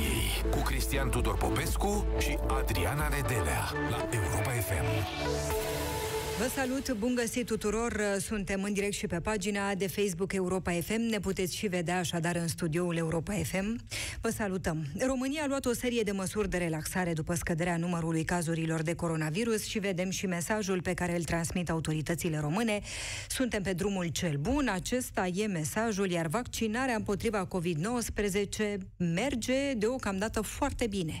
victoriei cu Cristian Tudor Popescu și Adriana Nedelea la Europa FM. Vă salut, bun găsit tuturor! Suntem în direct și pe pagina de Facebook Europa FM. Ne puteți și vedea așadar în studioul Europa FM. Vă salutăm! România a luat o serie de măsuri de relaxare după scăderea numărului cazurilor de coronavirus și vedem și mesajul pe care îl transmit autoritățile române. Suntem pe drumul cel bun, acesta e mesajul, iar vaccinarea împotriva COVID-19 merge deocamdată foarte bine.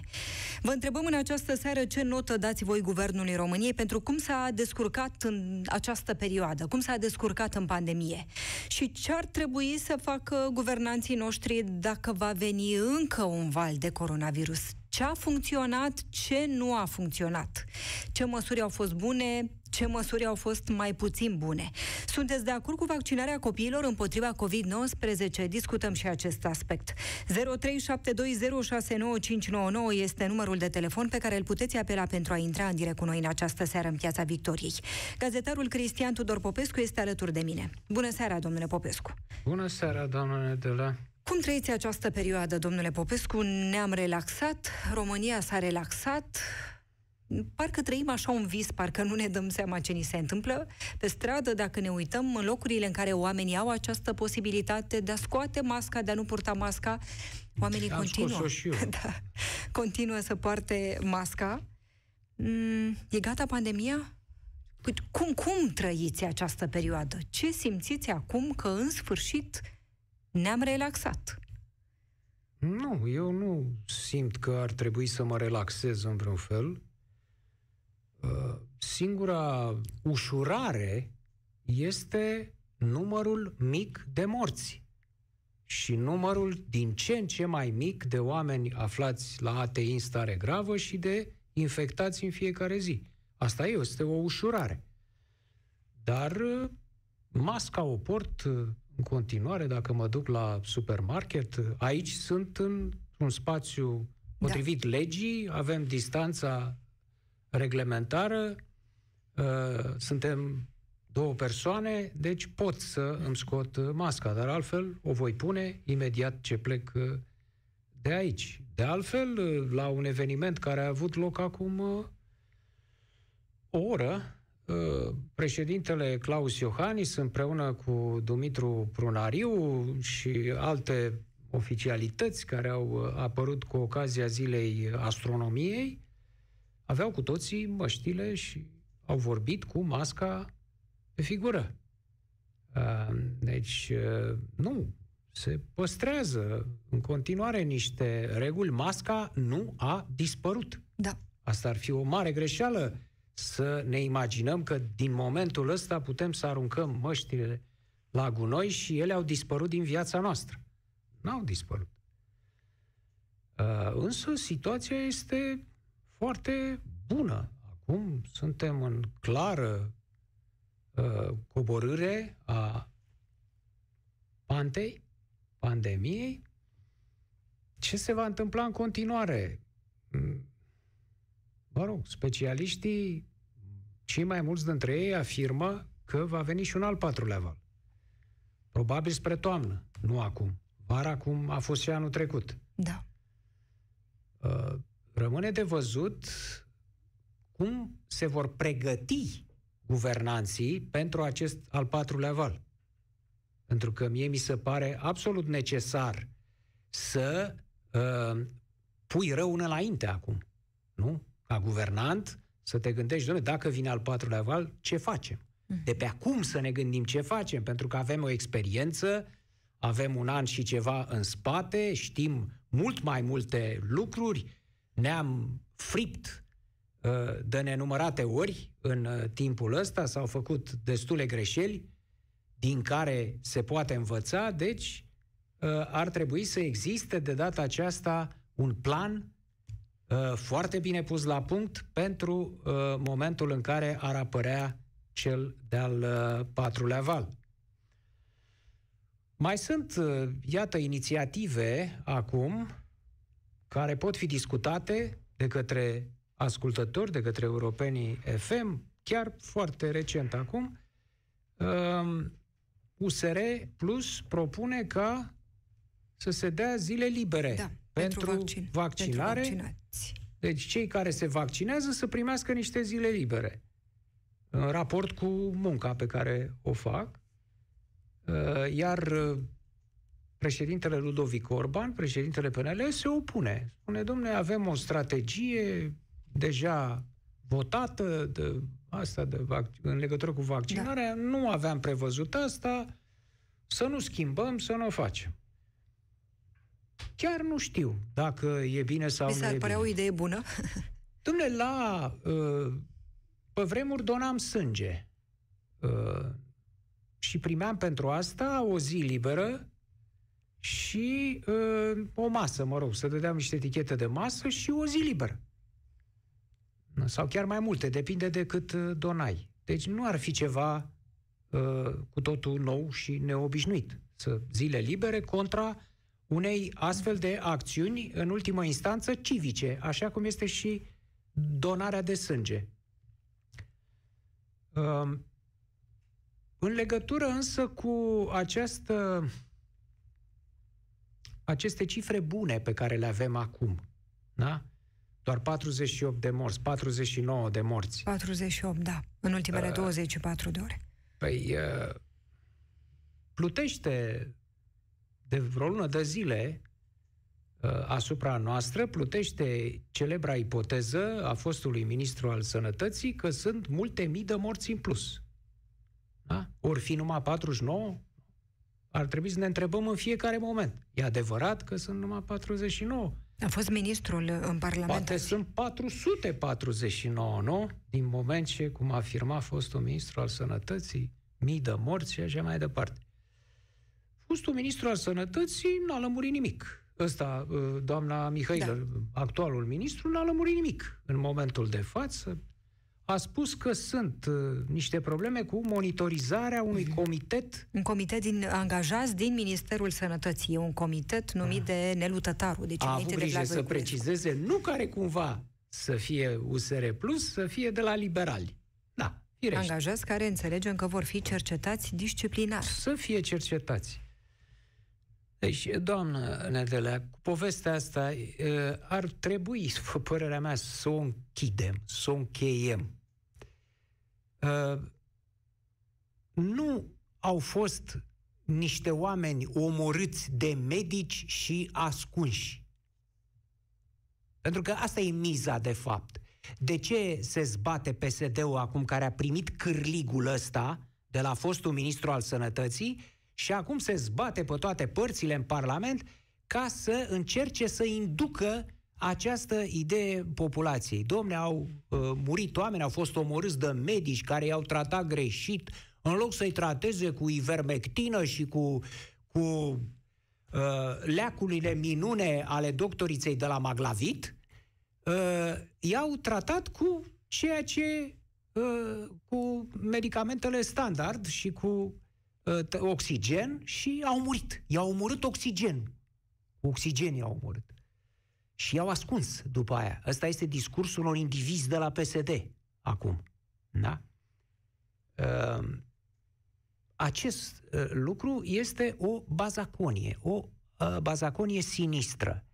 Vă întrebăm în această seară ce notă dați voi Guvernului României pentru cum s-a descurcat în această perioadă, cum s-a descurcat în pandemie? Și ce ar trebui să facă guvernanții noștri dacă va veni încă un val de coronavirus. Ce a funcționat, ce nu a funcționat, ce măsuri au fost bune, ce măsuri au fost mai puțin bune. Sunteți de acord cu vaccinarea copiilor împotriva COVID-19? Discutăm și acest aspect. 0372069599 este numărul de telefon pe care îl puteți apela pentru a intra în direct cu noi în această seară în Piața Victoriei. Gazetarul Cristian Tudor Popescu este alături de mine. Bună seara, domnule Popescu! Bună seara, doamna Nedela! Cum trăiți această perioadă, domnule Popescu? Ne-am relaxat, România s-a relaxat, parcă trăim așa un vis, parcă nu ne dăm seama ce ni se întâmplă pe stradă, dacă ne uităm în locurile în care oamenii au această posibilitate de a scoate masca, de a nu purta masca, oamenii Am continuă. și eu. da, continuă să poarte masca. Mm, e gata pandemia? Păi, cum, cum trăiți această perioadă? Ce simțiți acum că în sfârșit ne-am relaxat? Nu, eu nu simt că ar trebui să mă relaxez în vreun fel. Uh, Singura ușurare este numărul mic de morți și numărul din ce în ce mai mic de oameni aflați la ATI în stare gravă și de infectați în fiecare zi. Asta este o ușurare. Dar uh, masca o port uh, în continuare dacă mă duc la supermarket. Aici sunt într-un spațiu potrivit da. legii, avem distanța reglementară, uh, suntem două persoane, deci pot să îmi scot masca, dar altfel o voi pune imediat ce plec uh, de aici. De altfel, uh, la un eveniment care a avut loc acum uh, o oră, uh, președintele Claus Iohannis împreună cu Dumitru Prunariu și alte oficialități care au uh, apărut cu ocazia zilei astronomiei, aveau cu toții măștile și au vorbit cu masca pe figură. Uh, Deci, uh, nu, se păstrează în continuare niște reguli. Masca nu a dispărut. Da. Asta ar fi o mare greșeală să ne imaginăm că din momentul ăsta putem să aruncăm măștile la gunoi și ele au dispărut din viața noastră. N-au dispărut. Uh, însă situația este foarte bună. Acum suntem în clară uh, coborâre a pantei, pandemiei. Ce se va întâmpla în continuare? Mm, Mă rog, specialiștii, cei mai mulți dintre ei afirmă că va veni și un al patrulea val. Probabil spre toamnă, nu acum. Vara cum a fost și anul trecut. Da. Uh, Rămâne de văzut cum se vor pregăti guvernanții pentru acest al patrulea val. Pentru că mie mi se pare absolut necesar să uh, pui rău înainte acum. Nu? Ca guvernant să te gândești, doamne, dacă vine al patrulea val, ce facem? De pe acum să ne gândim ce facem, pentru că avem o experiență, avem un an și ceva în spate, știm mult mai multe lucruri, ne-am fript uh, de nenumărate ori în uh, timpul ăsta, s-au făcut destule greșeli din care se poate învăța, deci uh, ar trebui să existe de data aceasta un plan uh, foarte bine pus la punct pentru uh, momentul în care ar apărea cel de-al uh, patrulea val. Mai sunt, uh, iată, inițiative acum care pot fi discutate de către ascultători, de către europenii FM, chiar foarte recent acum. Um, USR Plus propune ca să se dea zile libere Da. Pentru, pentru vaccin. vaccinare. Pentru vaccinați. Deci cei care se vaccinează să primească niște zile libere în raport cu munca pe care o fac. Uh, Iar uh, președintele Ludovic Orban, președintele PNL, se opune. Spune, domnule, avem o strategie deja votată de asta de vac- în legătură cu vaccinarea, da. nu aveam prevăzut asta, să nu schimbăm, să nu o facem. Chiar nu știu dacă e bine sau Mi nu s-ar e părea bine. o idee bună. Dom'le, la... Uh, pe vremuri donam sânge. Uh, și primeam pentru asta o zi liberă și uh, o masă, mă rog, să dădeam niște etichete de masă și o zi liberă. Sau chiar mai multe, depinde de cât uh, donai. Deci nu ar fi ceva uh, cu totul nou și neobișnuit. Să zile libere contra unei astfel de acțiuni, în ultimă instanță, civice, așa cum este și donarea de sânge. Um, În legătură însă cu această, aceste cifre bune pe care le avem acum, da? Doar 48 de morți, 49 de morți. 48, da. În ultimele Uh. 24 de ore. Păi, uh, plutește de vreo lună de zile uh, asupra noastră, plutește celebra ipoteză a fostului ministru al sănătății că sunt multe mii de morți în plus. Da? Ori fi numai 49, ar trebui să ne întrebăm în fiecare moment. E adevărat că sunt numai 49? A fost ministrul în Parlament. Poate azi. sunt 449, nu? Din moment ce, cum afirma fostul ministru al sănătății, mii de morți și așa mai departe. Fostul ministru al sănătății n-a lămurit nimic. Ăsta, uh, doamna Mihailă, da. actualul ministru, n-a lămurit nimic în momentul de față. A spus că sunt uh, niște probleme cu monitorizarea unui Mhm. comitet Un comitet din, angajați din Ministerul Sănătății. E un comitet numit de Nelu Tătaru. Deci a avut înainte de grijă Vlad să Voiculescu. precizeze, nu care cumva să fie USR Plus, să fie de la liberali. Da, firește. Angajați care înțelegem că vor fi cercetați disciplinar. să fie cercetați. Deci, doamnă Nedelea, cu povestea asta e, ar trebui, după părerea mea, să o închidem, să o încheiem. E, Nu au fost niște oameni omorâți de medici și ascunși. Pentru că asta e miza, de fapt. De ce se zbate PSD-ul acum, care a primit cârligul ăsta de la fostul ministru al sănătății și acum se zbate pe toate părțile în Parlament ca să încerce să inducă această idee populației. Domne, au uh, murit oameni, au fost omorâți de medici care i-au tratat greșit, în loc să-i trateze cu ivermectină și cu, cu uh, leacurile minune ale doctoriței de la Maglavit, uh, i-au tratat cu ceea ce uh, cu medicamentele standard și cu uh, t- oxigen și au murit. I-au omorât oxigen. Cu oxigen i-au omorât. Și i-au ascuns după aia. Ăsta este discursul unor indivizi de la PSD acum. Da? Uh, acest uh, lucru este o bazaconie, o uh, bazaconie sinistră.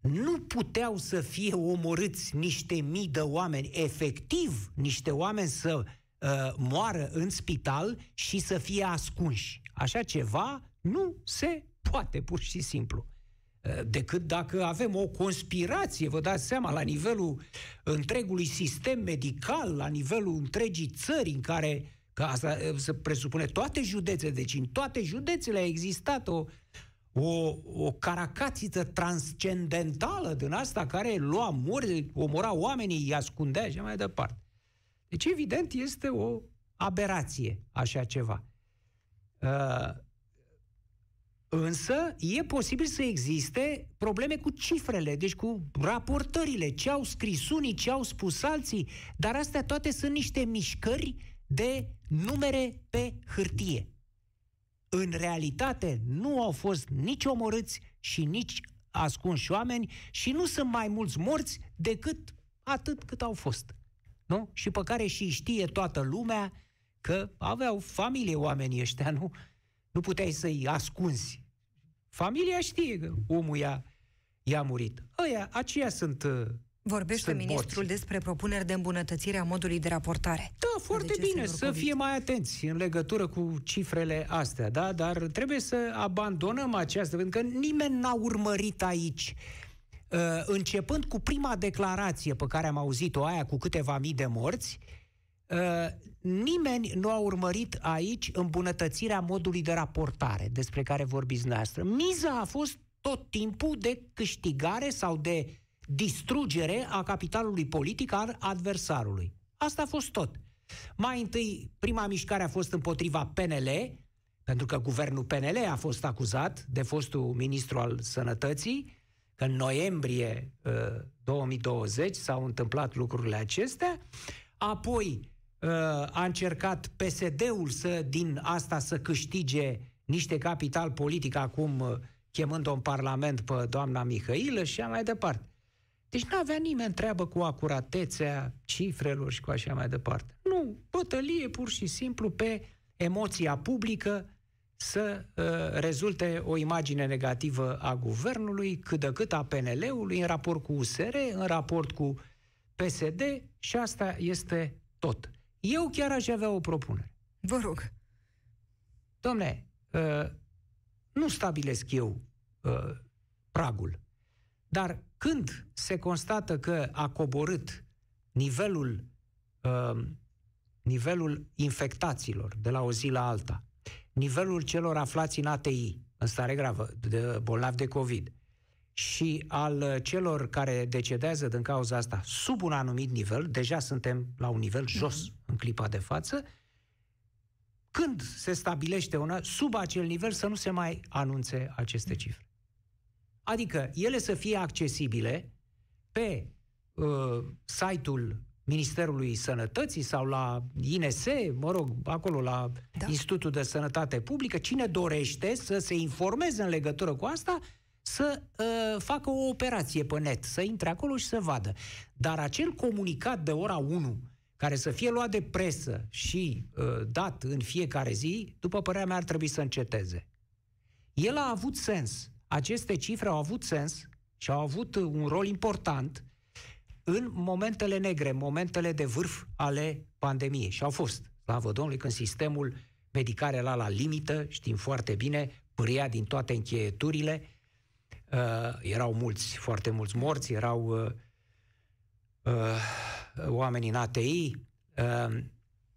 Nu puteau să fie omorâți niște mii de oameni, efectiv niște oameni să uh, moară în spital și să fie ascunși. Așa ceva nu se poate, pur și simplu. Uh, decât dacă avem o conspirație, vă dați seama, la nivelul întregului sistem medical, la nivelul întregii țări în care Că asta uh, se presupune toate județele, deci în toate județele a existat o, o, o caracațiță transcendentală din asta care lua muri, omora oamenii, îi ascundea și mai departe. Deci, evident, este o aberație așa ceva. Uh, însă, e posibil să existe probleme cu cifrele, deci cu raportările, ce au scris unii, ce au spus alții, dar astea toate sunt niște mișcări de numere pe hârtie. În realitate nu au fost nici omorâți și nici ascunși oameni și nu sunt mai mulți morți decât atât cât au fost. Nu? Și pe care și știe toată lumea că aveau familie oamenii ăștia, nu? Nu puteai să-i ascunzi. Familia știe că omul i-a, i-a murit. Ăia, aceia sunt uh, Vorbește sunt ministrul morții. despre propuneri de îmbunătățire a modului de raportare. Da, foarte decesele bine, lor să COVID. fie mai atenți în legătură cu cifrele astea, da? Dar trebuie să abandonăm această, pentru că nimeni n-a urmărit aici. Uh, începând cu prima declarație pe care am auzit-o, aia cu câteva mii de morți, uh, nimeni nu a urmărit aici îmbunătățirea modului de raportare despre care vorbiți noastră. Miza a fost tot timpul de câștigare sau de distrugere a capitalului politic al adversarului. Asta a fost tot. Mai întâi, prima mișcare a fost împotriva PNL, pentru că guvernul PNL a fost acuzat de fostul ministru al sănătății, că în noiembrie uh, 2020 s-au întâmplat lucrurile acestea. Apoi uh, a încercat PSD-ul să din asta să câștige niște capital politic, acum uh, chemând-o în Parlament pe doamna Mihailă și așa mai departe. Deci nu avea nimeni treabă cu acuratețea cifrelor și cu așa mai departe. Nu, bătălie pur și simplu pe emoția publică să uh, rezulte o imagine negativă a guvernului, cât de cât a PNL-ului, în raport cu USR, în raport cu PSD și asta este tot. Eu chiar aș avea o propunere. Vă rog. Domne, uh, nu stabilesc eu uh, pragul, dar când se constată că a coborât nivelul, uh, nivelul infectaților de la o zi la alta, nivelul celor aflați în ATI, în stare gravă, de bolnavi de COVID, și al uh, celor care decedează din cauza asta sub un anumit nivel, deja suntem la un nivel jos în clipa de față, când se stabilește una, sub acel nivel să nu se mai anunțe aceste cifre. Adică ele să fie accesibile pe uh, site-ul Ministerului Sănătății sau la INS, mă rog, acolo la Da. da. Institutul de Sănătate Publică, cine dorește să se informeze în legătură cu asta, să uh, facă o operație pe net, să intre acolo și să vadă. Dar acel comunicat de ora 1, care să fie luat de presă și uh, dat în fiecare zi, după părerea mea ar trebui să înceteze. El a avut sens. Aceste cifre au avut sens și au avut uh, un rol important în momentele negre, momentele de vârf ale pandemiei. Și au fost, slavă Domnului, când sistemul medical era la limită, știm foarte bine, pâria din toate încheieturile, uh, erau mulți, foarte mulți morți, erau uh, uh, oameni în ATI, uh,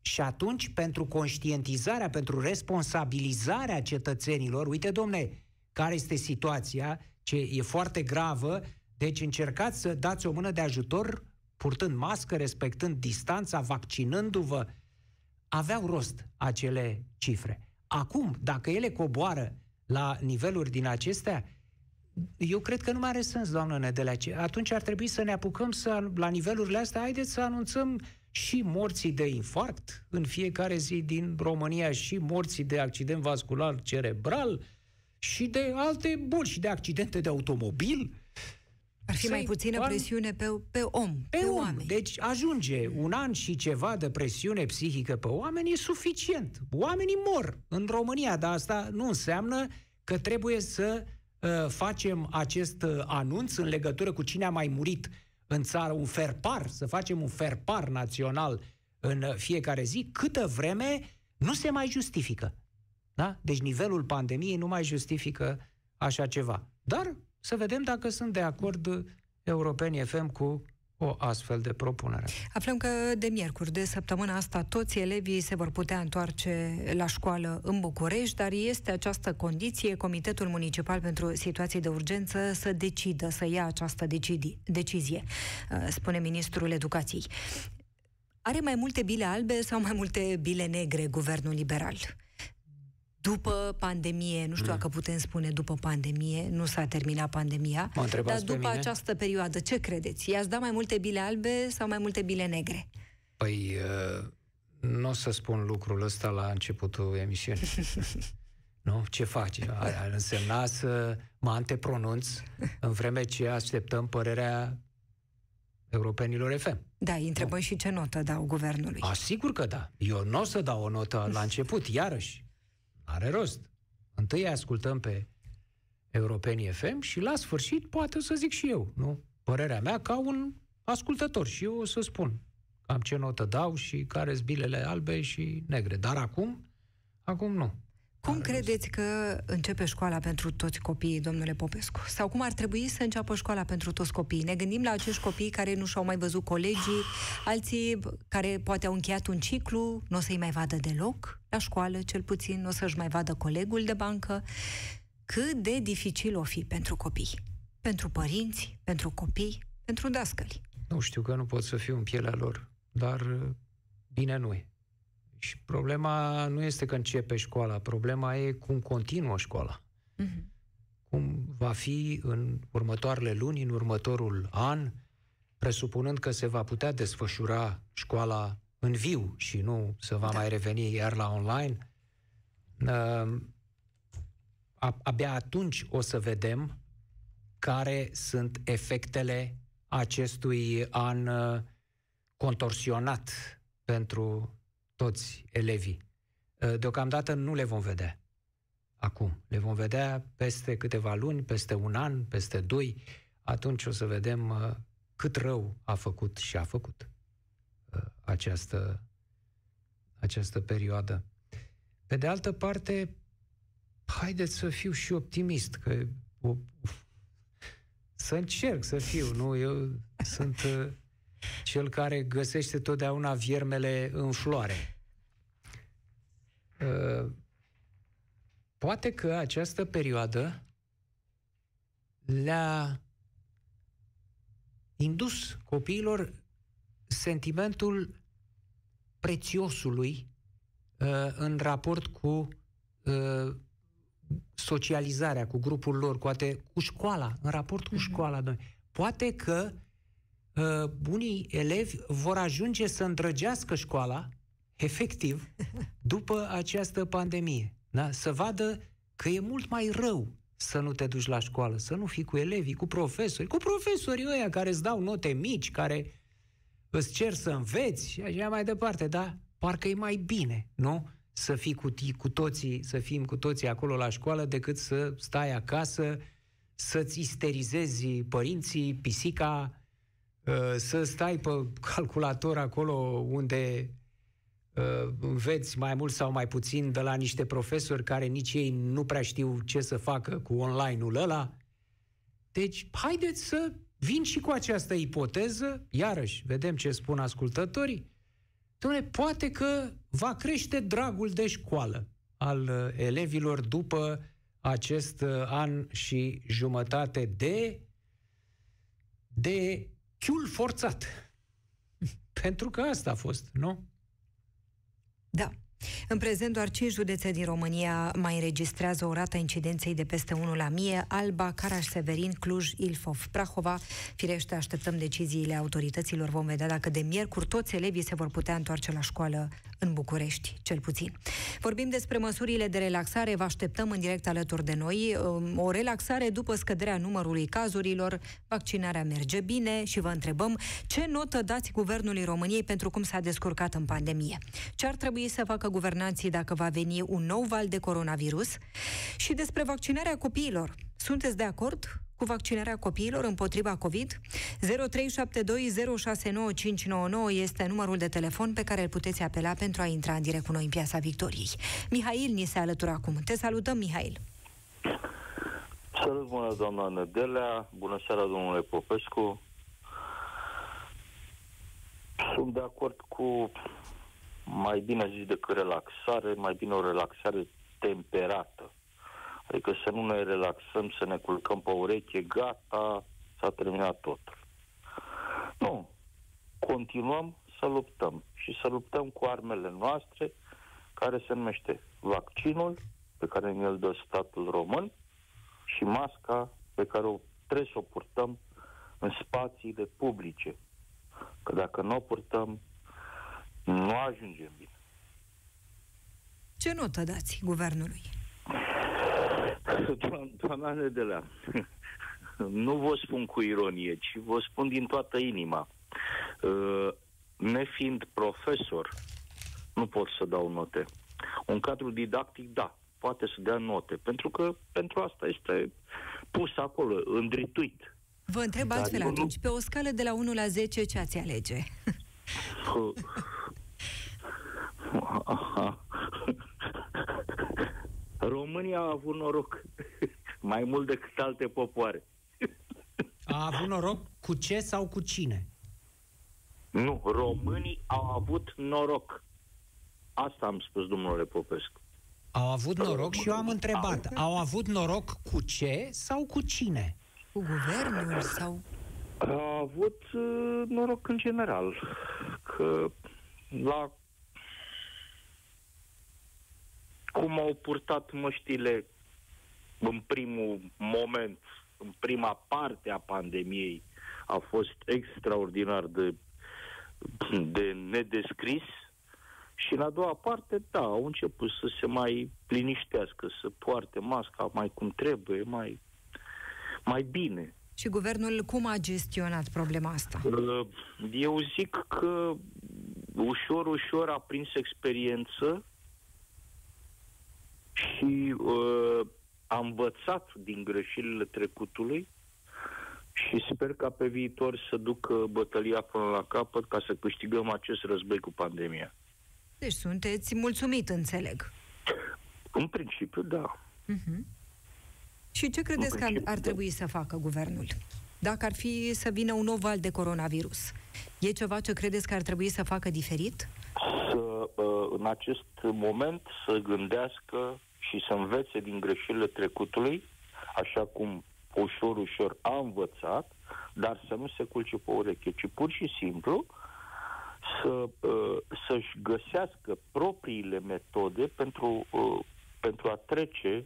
și atunci, pentru conștientizarea, pentru responsabilizarea cetățenilor, uite, domne, care este situația, ce e foarte gravă, deci încercați să dați o mână de ajutor, purtând mască, respectând distanța, vaccinându-vă. Aveau rost acele cifre. Acum, dacă ele coboară la niveluri din acestea, eu cred că nu mai are sens, doamnă Nedelea. Ce- Atunci ar trebui să ne apucăm să, la nivelurile astea, haideți să anunțăm și morții de infarct în fiecare zi din România și morții de accident vascular cerebral și de alte boli și de accidente de automobil. Ar fi Să-i mai puțină par- presiune pe, pe om, Pe, pe om. oameni. Deci ajunge un an și ceva de presiune psihică pe oameni, e suficient. Oamenii mor în România, dar asta nu înseamnă că trebuie să uh, facem acest uh, anunț în legătură cu cine a mai murit în țară, un ferpar, să facem un ferpar național în uh, fiecare zi, câtă vreme nu se mai justifică. Da? Deci nivelul pandemiei nu mai justifică așa ceva. Dar să vedem dacă sunt de acord uh, europenii FM cu o astfel de propunere. Aflăm că de miercuri, de săptămâna asta, toți elevii se vor putea întoarce la școală în București, dar este această condiție, Comitetul Municipal pentru Situații de Urgență să decidă, să ia această decidi- decizie, uh, spune Ministrul Educației. Are mai multe bile albe sau mai multe bile negre guvernul liberal? După pandemie, nu știu dacă putem spune după pandemie, nu s-a terminat pandemia, Mă dar întrebați pe după mine? această perioadă, ce credeți? I-ați da mai multe bile albe sau mai multe bile negre? Păi, uh, nu o să spun lucrul ăsta la începutul emisiunii. nu? Ce face? Ar, ar însemna să mă antepronunț în vreme ce așteptăm părerea europenilor FM. Da, îi întrebăm și ce notă dau guvernului. A, sigur că da. Eu nu o să dau o notă la început, iarăși. Are rost. Întâi ascultăm pe Europeni FM și la sfârșit poate să zic și eu, nu? Părerea mea ca un ascultător și eu o să spun cam ce notă dau și care sunt bilele albe și negre. Dar acum, acum nu. Cum credeți că începe școala pentru toți copiii, domnule Popescu? Sau cum ar trebui să înceapă școala pentru toți copiii? Ne gândim la acești copii care nu și-au mai văzut colegii, alții care poate au încheiat un ciclu, nu o să-i mai vadă deloc la școală, cel puțin, nu o să-și mai vadă colegul de bancă. Cât de dificil o fi pentru copii? Pentru părinți, pentru copii, pentru dascăli? Nu știu că nu pot să fiu în pielea lor, dar bine nu e. Și problema nu este că începe școala, problema e cum continuă școala. Uh-huh. Cum va fi în următoarele luni, în următorul an, presupunând că se va putea desfășura școala în viu și nu să va da. mai reveni iar la online. Uh, abia atunci o să vedem care sunt efectele acestui an uh, contorsionat pentru toți elevii. Ă, deocamdată nu le vom vedea acum. Le vom vedea peste câteva luni, peste un an, peste doi. Atunci o să vedem ă, cât rău a făcut și a făcut ă, această, această perioadă. Pe de altă parte, haideți să fiu și optimist, că o, să încerc să fiu, nu? Eu sunt cel care găsește totdeauna viermele în floare. Uh, poate că această perioadă le-a indus copiilor sentimentul prețiosului uh, în raport cu uh, socializarea, cu grupul lor, poate cu școala, în raport cu mm-hmm. școala. Poate că uh, bunii elevi vor ajunge să îndrăgească școala, efectiv, după această pandemie. Da? Să vadă că e mult mai rău să nu te duci la școală, să nu fii cu elevii, cu profesori, cu profesorii ăia care îți dau note mici, care îți cer să înveți și așa mai departe, da? Parcă e mai bine, nu? Să fii cu, cu toții, să fim cu toții acolo la școală decât să stai acasă, să-ți isterizezi părinții, pisica, Uh, să stai pe calculator acolo unde uh, înveți mai mult sau mai puțin de la niște profesori care nici ei nu prea știu ce să facă cu online-ul ăla. Deci, haideți să vin și cu această ipoteză, iarăși, vedem ce spun ascultătorii, Dom'le, poate că va crește dragul de școală al uh, elevilor după acest an și jumătate de de chiul forțat. Pentru că asta a fost, nu? Da. În prezent, doar 5 județe din România mai înregistrează o rată a incidenței de peste 1 la mie, Alba, Caraș, Severin, Cluj, Ilfov, Prahova. Firește, așteptăm deciziile autorităților. Vom vedea dacă de miercuri toți elevii se vor putea întoarce la școală în București, cel puțin. Vorbim despre măsurile de relaxare, vă așteptăm în direct alături de noi. Um, o relaxare după scăderea numărului cazurilor, vaccinarea merge bine și vă întrebăm ce notă dați Guvernului României pentru cum s-a descurcat în pandemie. Ce ar trebui să facă guvernanții dacă va veni un nou val de coronavirus? Și despre vaccinarea copiilor. Sunteți de acord cu vaccinarea copiilor împotriva COVID? 0372069599 este numărul de telefon pe care îl puteți apela pentru a intra în direct cu noi în Piața Victoriei. Mihail ni se alătură acum. Te salutăm, Mihail! Salut, bună doamna Nedelea, bună seara, domnule Popescu. Sunt de acord cu mai bine zis decât relaxare, mai bine o relaxare temperată. Adică să nu ne relaxăm, să ne culcăm pe ureche, gata, s-a terminat totul. Nu. Continuăm să luptăm și să luptăm cu armele noastre, care se numește vaccinul, pe care ne-l dă statul român, și masca pe care o trebuie să o purtăm în spațiile publice. Că dacă nu o purtăm, nu ajungem bine. Ce notă dați guvernului? Doamna Nedelea, nu vă spun cu ironie, ci vă spun din toată inima. Uh, nefiind profesor, nu pot să dau note. Un cadru didactic, da, poate să dea note, pentru că pentru asta este pus acolo, îndrituit. Vă întreb Dar altfel eu nu- atunci, pe o scală de la 1 la 10, ce ați alege? Aha. România a avut noroc mai mult decât alte popoare. A avut noroc cu ce sau cu cine? Nu, românii au avut noroc. Asta am spus, domnule Popescu. Au avut noroc și eu am întrebat. Au avut noroc cu ce sau cu cine? Cu guvernul sau... A avut uh, noroc în general. Că la cum au purtat măștile în primul moment, în prima parte a pandemiei, a fost extraordinar de, de nedescris. Și în a doua parte, da, au început să se mai liniștească, să poarte masca mai cum trebuie, mai, mai bine. Și guvernul cum a gestionat problema asta? Uh, Eu zic că ușor, ușor a prins experiență și uh, a învățat din greșelile trecutului și sper ca pe viitor să ducă bătălia până la capăt ca să câștigăm acest război cu pandemia. Deci sunteți mulțumit, înțeleg. În principiu, da. Mhm. Și ce credeți că ar, principiu, ar da. trebui să facă guvernul? Dacă ar fi să vină un nou val de coronavirus, e ceva ce credeți că ar trebui să facă diferit? să, uh, în acest moment, să gândească și să învețe din greșelile trecutului, așa cum ușor, ușor a învățat, dar să nu se culce pe ureche, ci pur și simplu să, uh, să-și găsească propriile metode pentru, uh, pentru a trece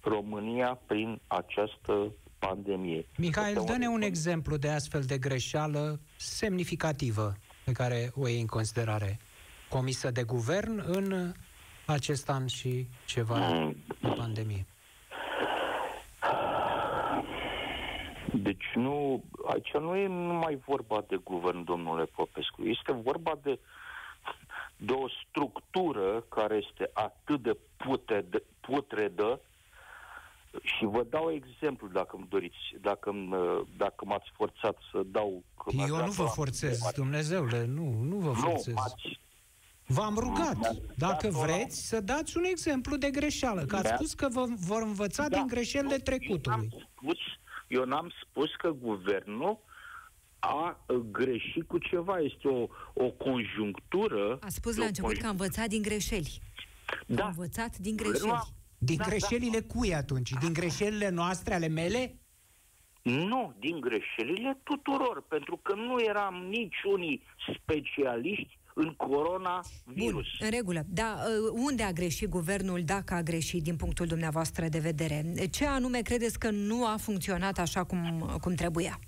România prin această pandemie. Mihail, Este dă-ne un o- exemplu de astfel de greșeală semnificativă pe care o iei în considerare comisă de guvern în acest an și ceva Mm. de pandemie. Deci nu, aici nu e numai vorba de guvern, domnule Popescu. Este vorba de, de o structură care este atât de putredă, putredă și vă dau exemplu dacă îmi doriți, dacă, îmi, dacă m-ați forțat să dau... că mi-ați Eu dat nu vă la- forțez, Dumnezeule, nu, nu vă Nu, forțez. m-ați, V-am rugat, Mi-ați dacă dat o- vreți, să dați un exemplu de greșeală, că ați Mi-a- spus că vă vor învăța Da, din greșelile nu, trecutului. Eu n-am, spus, eu n-am spus că guvernul a uh, greșit cu ceva. Este o, o conjunctură... A spus o la început că a conjun- învățat din greșeli. Da. A învățat din Guvernul greșeli. a- Din Da, greșelile cui atunci? Din greșelile noastre, ale mele? Nu, din greșelile tuturor, pentru că nu eram niciunii specialiști în Bun, coronavirus. în regulă. Da, uh, unde a greșit guvernul, dacă a greșit din punctul dumneavoastră de vedere? Ce anume credeți că nu a funcționat așa cum, cum trebuia?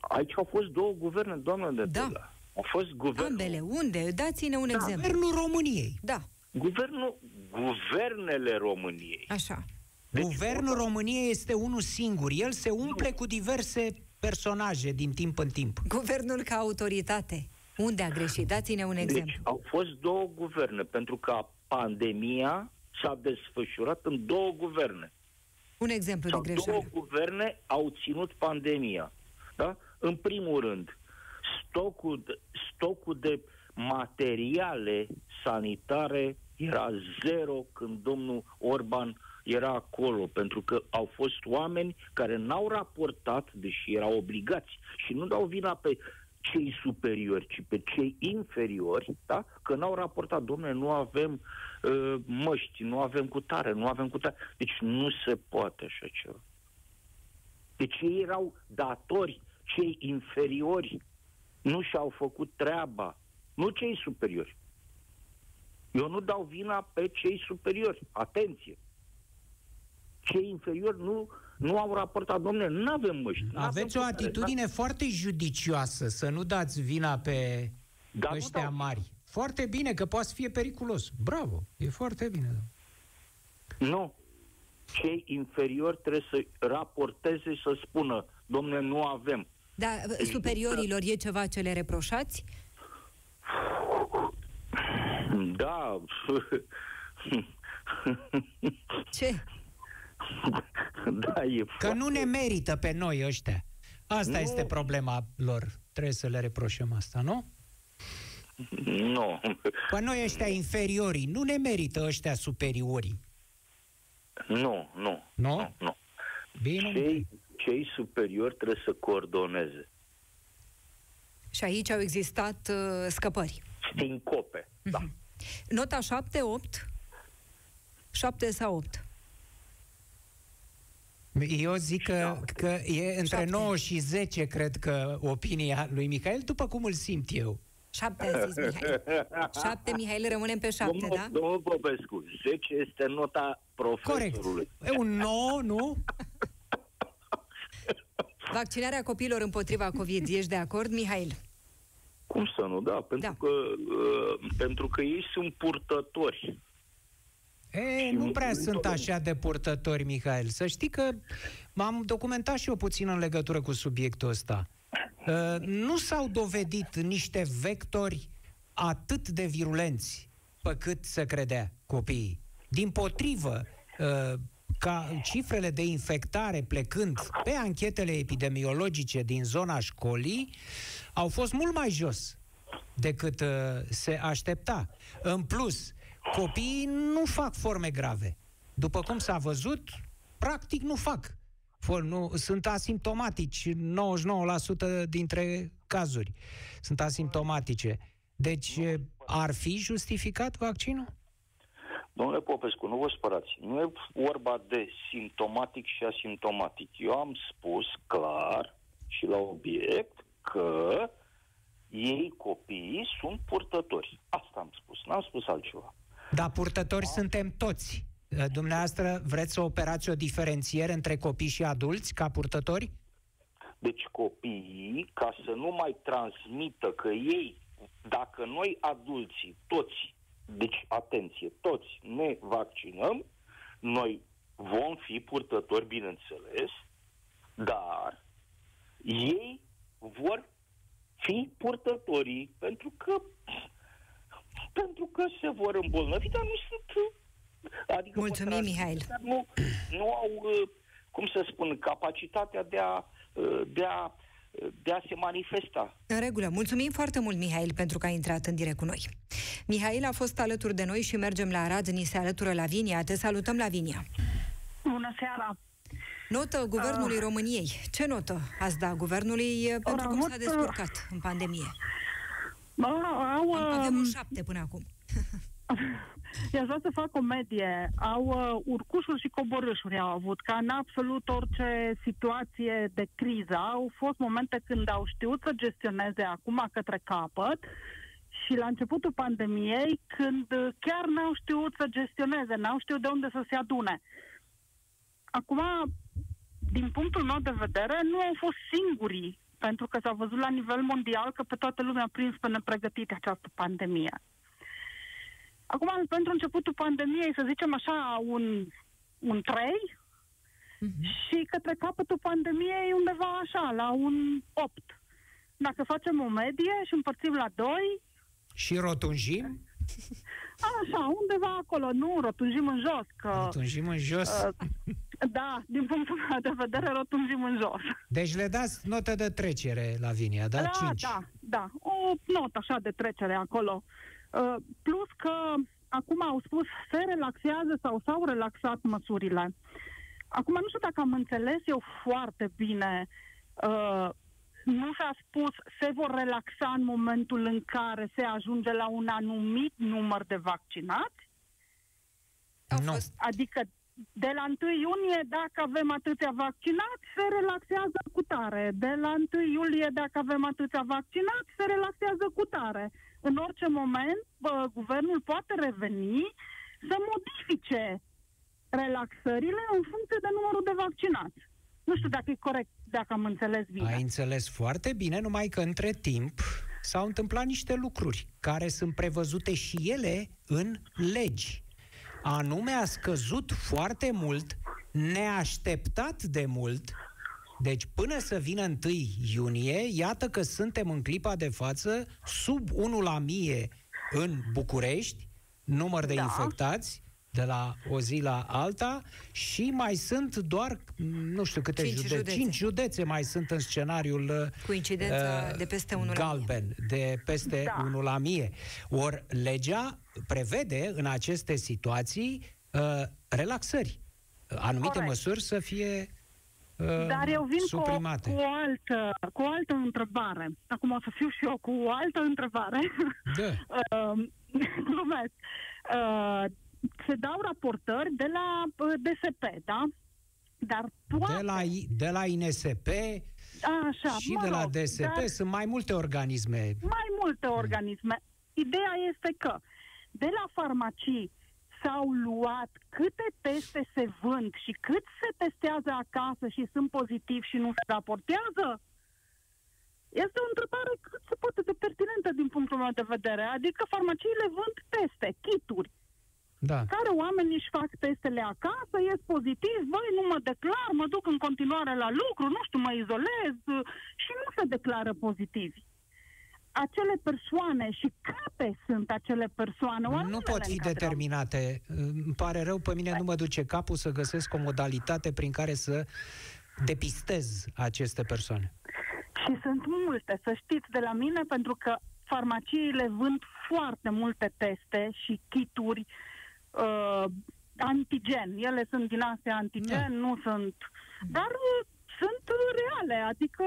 Aici au fost două guverne, doamnă de Da. Tela. Au fost guvernul, Ambele. Unde? Dați-ne un Da, exemplu. Guvernul României. Da, guvernul, guvernele României. așa. Deci, Guvernul vorba- României este unul singur. El se umple cu diverse personaje din timp în timp. Guvernul ca autoritate. Unde a greșit? Dați-ne un exemplu. Deci au fost două guverne, pentru că pandemia s-a desfășurat în două guverne. Un exemplu de Sau greșeală. două guverne au ținut pandemia. Da? În primul rând, stocul de, stocul de materiale sanitare era zero când domnul Orban era acolo, pentru că au fost oameni care n-au raportat, deși erau obligați, și nu dau vina pe cei superiori, ci pe cei inferiori, da? că n-au raportat, domnule, nu avem uh, măști, nu avem cutare, nu avem cutare. Deci nu se poate așa ceva. Deci ei erau datori, cei inferiori nu și-au făcut treaba, nu cei superiori. Eu nu dau vina pe cei superiori. Atenție! Cei inferiori nu, nu au raportat, domnule, nu avem măști. n-avem Aveți o cutare, atitudine foarte judicioasă să nu dați vina pe Dar nu ăștia dau vina. mari. Foarte bine, că poate să fie periculos. Bravo, e foarte bine. da. Nu. Cei inferiori trebuie să raporteze și să spună, domnule, nu avem. Da, superiorilor e ceva ce le Da, Ce? Da, e Că foarte... nu ne merită pe noi ăștia. Asta Nu. este problema lor. Trebuie să le reproșăm asta, nu? Nu. Pe noi ăștia inferiorii, nu ne merită ăștia superiorii. Nu, nu. Nu? Nu, nu. Bine? Cei, cei superiori trebuie să coordoneze. Și aici au existat uh, scăpări. Stincope. Da. Mhm. Nota 7, 8? 7 sau 8? Eu zic că, că e între Șapte. 9 și 10, cred că, opinia lui Mihail, după cum îl simt eu. 7 a zis Mihail. 7, Mihail, rămânem pe 7, Domnul, da? domnul Popescu, 10 este nota Corect. profesorului. E un 9, nu? Vaccinarea copiilor împotriva COVID, ești de acord, Mihail? Cum să nu, da, pentru, Da. Că, uh, pentru că ei sunt purtători. E, Și nu prea mulțumim sunt tot. așa de purtători, Mihail. Să știi că m-am documentat și eu puțin în legătură cu subiectul ăsta. Uh, nu s-au dovedit niște vectori atât de virulenți pe cât se credea copiii. Din potrivă, uh, ca cifrele de infectare plecând pe anchetele epidemiologice din zona școlii au fost mult mai jos decât uh, se aștepta. În plus, copiii nu fac forme grave. După cum s-a văzut, practic nu fac. For, nu, sunt asimptomatici, 99% dintre cazuri sunt asimptomatice. Deci, uh, ar fi justificat vaccinul? Domnule Popescu, nu vă spărați. Nu e vorba de simptomatic și asimptomatic. Eu am spus clar și la obiect că ei, copiii, sunt purtători. Asta am spus, n-am spus altceva. Dar purtători suntem toți. Uh, Dumneavoastră vreți să operați o diferențiere între copii și adulți ca purtători? Deci copiii, ca să nu mai transmită că ei, dacă noi adulții, toți, deci atenție, toți ne vaccinăm, noi vom fi purtători, bineînțeles, dar ei vor fi purtătorii pentru că pentru că se vor îmbolnăvi, dar nu sunt adică Mulțumim, pot transmite, Mihail. dar Nu, nu au, uh, cum să spun, capacitatea de a, uh, de a, uh, de a se manifesta. În regulă. Mulțumim foarte mult, Mihail, pentru că ai intrat în direct cu noi. Mihail a fost alături de noi și mergem la Arad, ni se alătură Lavinia. Te salutăm, Lavinia. Bună seara! Notă Guvernului României. Ce notă ați dat Guvernului eh, pentru cum s-a avut, descurcat în pandemie? Bă, au, Am- Avem un um, șapte până acum. i-aș vrea să fac o medie. Au uh, urcușuri și coborâșuri au avut, ca în absolut orice situație de criză. Au fost momente când au știut să gestioneze acum către capăt și la începutul pandemiei, când uh, chiar n-au știut să gestioneze, n-au știut de unde să se adune. Acum, din punctul meu de vedere, nu au fost singurii, pentru că s-a văzut la nivel mondial că pe toată lumea a prins pe nepregătite această pandemie. Acum, pentru începutul pandemiei, să zicem așa, un, un 3 și către capătul pandemiei undeva așa, la un 8. Dacă facem o medie și împărțim la 2, Și rotunjim? așa, undeva acolo, nu rotunjim în jos, că... Rotunjim în jos. Uh, da, din punctul meu de vedere, rotunjim în jos. Deci le dați notă de trecere, Lavinia, da? da, 5. da, da, o notă așa de trecere acolo. Uh, plus că acum au spus se relaxează sau s-au relaxat măsurile. Acum nu știu dacă am înțeles eu foarte bine. Uh, nu s-a spus se vor relaxa în momentul în care se ajunge la un anumit număr de vaccinați. Au Nu. fost Adică de la 1 iunie, dacă avem atâția vaccinați, se relaxează cu tare. De la 1 iulie, dacă avem atâția vaccinați, se relaxează cu tare. În orice moment, bă, guvernul poate reveni să modifice relaxările în funcție de numărul de vaccinați. Nu știu dacă e corect, dacă am înțeles bine. Ai înțeles foarte bine, numai că între timp s-au întâmplat niște lucruri care sunt prevăzute și ele în legi. Anume a scăzut foarte mult, neașteptat de mult, deci până să vină 1 iunie, iată că suntem în clipa de față sub 1 la mie în București, număr de Da. infectați, de la o zi la alta și mai sunt doar, nu știu câte Cinci județe, județe. cinci județe mai sunt în scenariul uh, Cu incidența de peste unul la galben, de peste Da. 1 la mie. Ori legea prevede în aceste situații uh, relaxări, anumite Corect. măsuri să fie uh, Dar eu vin cu o, suprimate. cu, o altă, cu o altă întrebare. Acum o să fiu și eu cu o altă întrebare. Da. Uh, glumesc. Uh, se dau raportări de la uh, DSP, da? Dar toate... De la, I- de la INSP Așa, și mă de la rog, DSP dar sunt mai multe organisme. mai multe organisme. Ideea este că de la farmacii s-au luat câte teste se vând și cât se testează acasă și sunt pozitivi și nu se raportează? Este o întrebare cât se poate de pertinentă din punctul meu de vedere. Adică farmaciile vând teste, kituri, Da. care oamenii își fac testele acasă, ies pozitiv, băi, nu mă declar, mă duc în continuare la lucru, nu știu, mă izolez uh, și nu se declară pozitivi. Acele persoane și câte sunt acele persoane? Oare Nu le pot fi încadrăm? determinate. Îmi pare rău, pe mine nu mă duce capul să găsesc o modalitate prin care să depistez aceste persoane. Și sunt multe, să știți de la mine, pentru că farmaciile vând foarte multe teste și kituri uh, antigen. Ele sunt din astea antigen, Da. nu sunt... Dar uh, sunt uh, reale, adică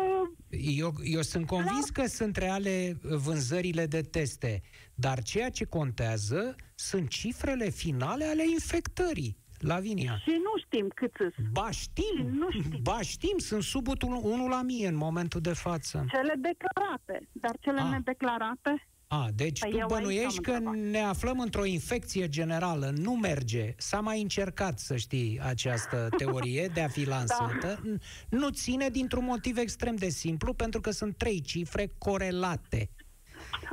Eu, eu sunt convins că sunt reale vânzările de teste, dar ceea ce contează sunt cifrele finale ale infectării. Lavinia. și nu știm cât sunt. Ba știm, Nu știm. ba știm, sunt sub 1 la mie în momentul de față. Cele declarate, dar cele Ah. nedeclarate? A, deci Păi tu eu aici bănuiești am că întrebat. ne aflăm într-o infecție generală, nu merge. S-a mai încercat, să știi, această teorie de a fi lansată. Da. Nu ține dintr-un motiv extrem de simplu, pentru că sunt trei cifre corelate.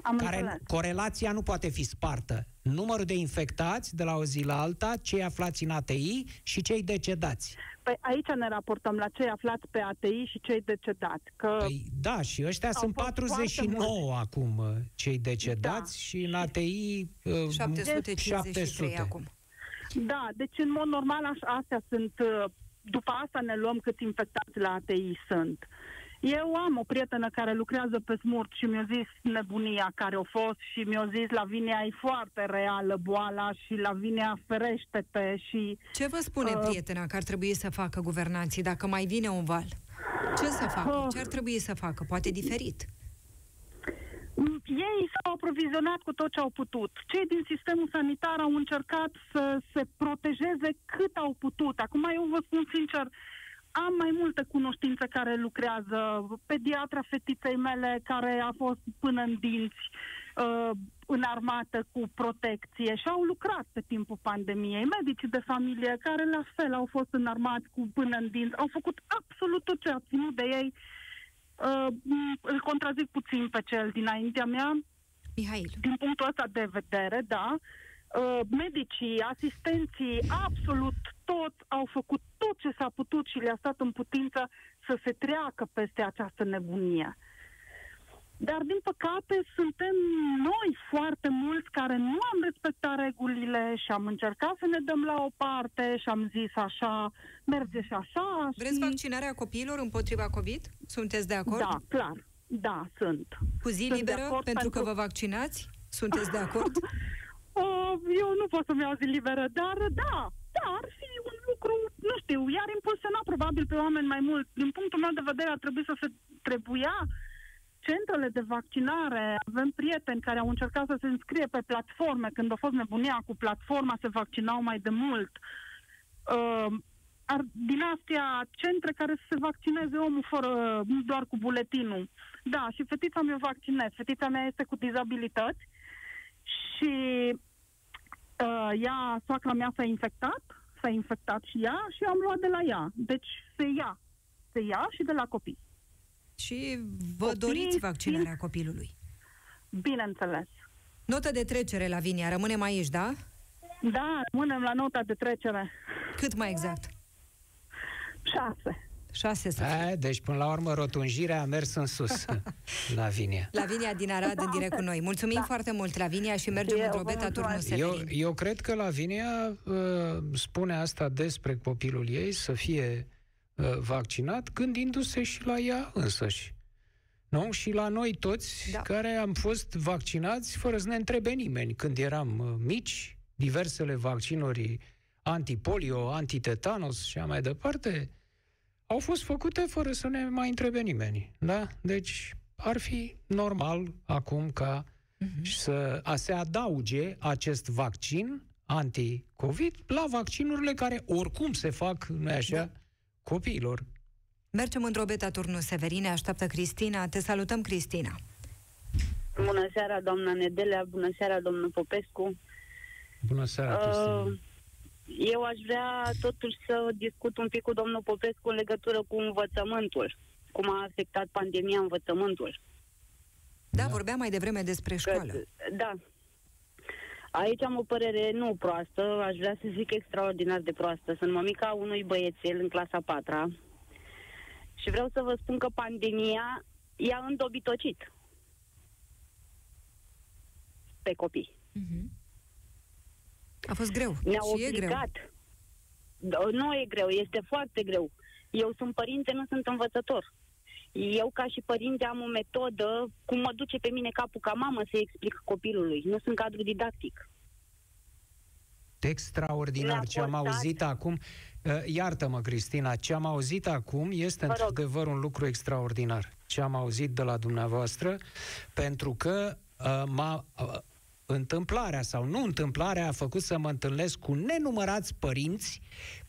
Am care înțeles. corelația nu poate fi spartă. Numărul de infectați de la o zi la alta, cei aflați în ATI și cei decedați. Păi aici ne raportăm la cei aflați pe ATI și cei decedați. Că Păi da, și ăștia Au sunt fost 49 acum uh, cei decedați Da. și în ATI uh, 753 700. acum. Da, deci în mod normal aș, astea sunt, uh, după asta ne luăm câți infectați la ATI sunt. Eu am o prietenă care lucrează pe smurt și mi-a zis nebunia care a fost și mi-a zis Lavinia e foarte reală boala și Lavinia ferește-te și Ce vă spune Uh. prietena că ar trebui să facă guvernanții dacă mai vine un val? Ce să facă? Uh. Ce ar trebui să facă? Poate diferit. Mm, Ei s-au aprovizionat cu tot ce au putut. Cei din sistemul sanitar au încercat să se protejeze cât au putut. Acum eu vă spun sincer, am mai multe cunoștințe care lucrează. Pediatra fetiței mele care a fost până în dinți uh, în armată cu protecție și au lucrat pe timpul pandemiei. Medicii de familie care la fel au fost în armat cu până în dinți, au făcut absolut tot ce a ținut de ei. Uh, m, îl contrazic puțin pe cel dinaintea mea, Mihail, din punctul ăsta de vedere, da, uh, medicii, asistenții, absolut toți au făcut tot ce s-a putut și le-a stat în putință să se treacă peste această nebunie. Dar, din păcate, suntem noi foarte mulți care nu am respectat regulile și am încercat să ne dăm la o parte și am zis așa, merge și așa. vreți și... vaccinarea copiilor împotriva COVID? Sunteți de acord? Da, clar. Da, sunt. Cu zi Sunt de liberă acord pentru că pentru- vă vaccinați? Sunteți de acord? Uh, eu nu pot să-mi iau zi liberă, dar da, da, ar fi un lucru, nu știu, iar impulsiona probabil pe oameni mai mult. Din punctul meu de vedere ar trebui să se trebuia centrele de vaccinare, avem prieteni care au încercat să se înscrie pe platforme, când a fost nebunia cu platforma, se vaccinau mai de mult. Uh, ar, din astea, centre care să se vaccineze omul fără, nu doar cu buletinul. Da, și fetița mea vaccinez. Fetița mea este cu dizabilități și uh, ea, soacra mea s-a infectat, s-a infectat și ea și am luat de la ea. Deci se ia. Se ia și de la copii. Și vă Copiii doriți vaccinarea fiind- copilului. Bineînțeles. Notă de trecere, Lavinia. Rămânem aici, da? Da, rămânem la nota de trecere. Cât mai exact? Șase. Șase să fie. A, deci, până la urmă, rotunjirea a mers în sus, Lavinia. Lavinia din Arad în direct cu noi. Mulțumim da. foarte mult, Lavinia, și mergem Eu în vă drobeta turnul mulțumesc. Eu, Severin. eu cred că Lavinia uh, spune asta despre copilul ei, să fie uh, vaccinat, gândindu-se și la ea însăși. Nu? Și la noi toți Da. da. care am fost vaccinați fără să ne întrebe nimeni. Când eram uh, mici, diversele vaccinuri antipolio, antitetanos și așa mai departe, au fost făcute fără să ne mai întrebe nimeni. Da? Deci ar fi normal acum ca Mhm. să a se adauge acest vaccin anti-COVID la vaccinurile care oricum se fac, nu așa, da. copiilor. Mergem în drobeta turnul Severin, ne așteaptă Cristina. Te salutăm, Cristina. Bună seara, doamna Nedelea, bună seara, domnul Popescu. Bună seara, Cristina. Uh, eu aș vrea totuși să discut un pic cu domnul Popescu în legătură cu învățământul. Cum a afectat pandemia învățământul. Da, Da. vorbeam mai devreme despre școală. Că, da. Aici am o părere nu proastă, aș vrea să zic extraordinar de proastă. Sunt mămica unui băiețel în clasa 4 și vreau să vă spun că pandemia i-a îndobitocit pe copii. Mhm. A fost greu. Ne-a și e greu. obligat. Da, Nu e greu, este foarte greu. Eu sunt părinte, nu sunt învățător. Eu, ca și părinte, am o metodă cum mă duce pe mine capul ca mamă să explic copilului. Nu sunt cadru didactic. Extraordinar Ne-a ce am costat- auzit acum. Uh, Iartă-mă, Cristina, ce am auzit acum este Vă rog. într-adevăr un lucru extraordinar. Ce am auzit de la dumneavoastră, pentru că uh, m-a, uh, întâmplarea sau nu întâmplarea a făcut să mă întâlnesc cu nenumărați părinți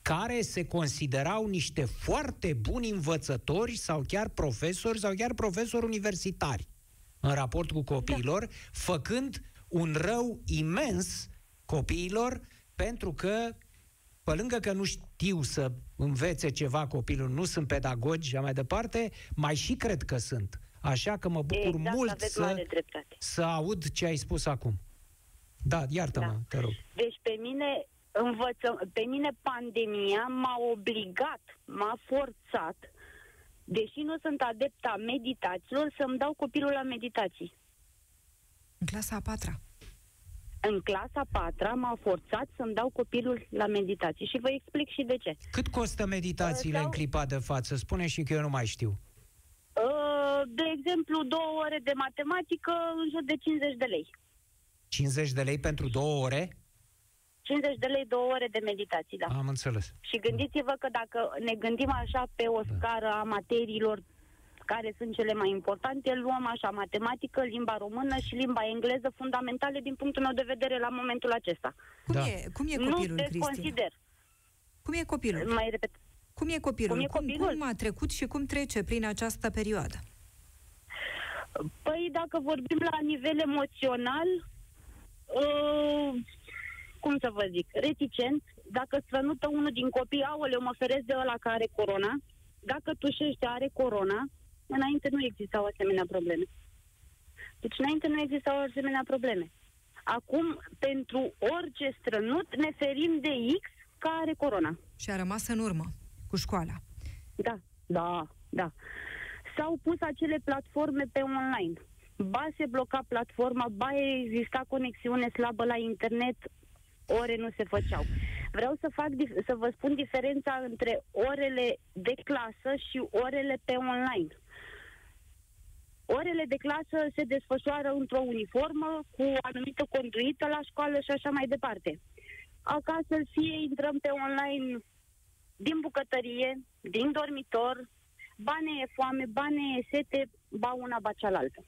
care se considerau niște foarte buni învățători sau chiar profesori sau chiar profesori universitari în raport cu copiilor, da. făcând un rău imens copiilor pentru că pe lângă că nu știu să învețe ceva copilul, nu sunt pedagogi și așa mai departe, mai și cred că sunt. Așa că mă bucur exact, mult aveți să, mare dreptate. să aud ce ai spus acum. Da, iartă-mă, Da. te rog. Deci pe mine, învăță, pe mine pandemia m-a obligat, m-a forțat, deși nu sunt adepta meditațiilor, să-mi dau copilul la meditații. În clasa a patra. În clasa 4 m-a forțat să-mi dau copilul la meditații și vă explic și de ce. Cât costă meditațiile Sau- în clipa de față? Spune și că eu nu mai știu. Uh, De exemplu, două ore de matematică în jur de 50 de lei. 50 de lei pentru două ore? 50 de lei, două ore de meditații, da. Am înțeles. Și gândiți-vă că dacă ne gândim așa pe o Da. scară a materiilor care sunt cele mai importante, luăm așa matematică, limba română și limba engleză fundamentale din punctul meu de vedere la momentul acesta. Cum, Da. e, cum e nu copilul, te Cristina? consider. Cum e copilul? Mai repet. Cum e copilul? Cum e Cum, copilul? cum a trecut și cum trece prin această perioadă? Păi dacă vorbim la nivel emoțional, uh, cum să vă zic, reticent, dacă strănută unul din copii, aoleu, mă feresc de ăla care are corona, dacă tușește, are corona, înainte nu existau asemenea probleme. Deci înainte nu existau asemenea probleme. Acum, pentru orice strănut, ne ferim de X care are corona. Și a rămas în urmă cu școala. Da, da, da. S-au pus acele platforme pe online. Ba se bloca platforma, ba exista conexiune slabă la internet, ore nu se făceau. Vreau să, fac, dif- să vă spun diferența între orele de clasă și orele pe online. Orele de clasă se desfășoară într-o uniformă, cu o anumită conduită la școală și așa mai departe. Acasă fie intrăm pe online din bucătărie, din dormitor, ba ne e foame, ba ne e sete, ba una, ba cealaltă.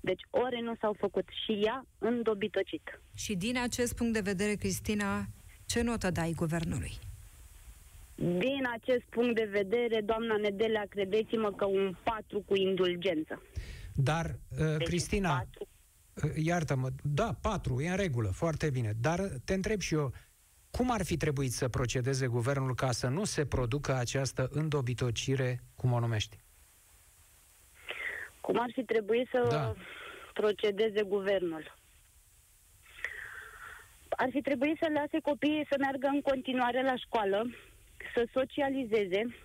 Deci ore nu s-au făcut și ea îndobitocit. Și din acest punct de vedere, Cristina, ce notă dai guvernului? Din acest punct de vedere, doamna Nedelea, credeți-mă că un 4 cu indulgență. Dar, uh, Deci Cristina, patru. Uh, Iartă-mă, da, patru, e în regulă, foarte bine. Dar te întreb și eu, cum ar fi trebuit să procedeze guvernul ca să nu se producă această îndobitocire, cum o numești? Cum ar fi trebuit să Da. procedeze guvernul? Ar fi trebuit să lase copiii să meargă în continuare la școală, să să socializeze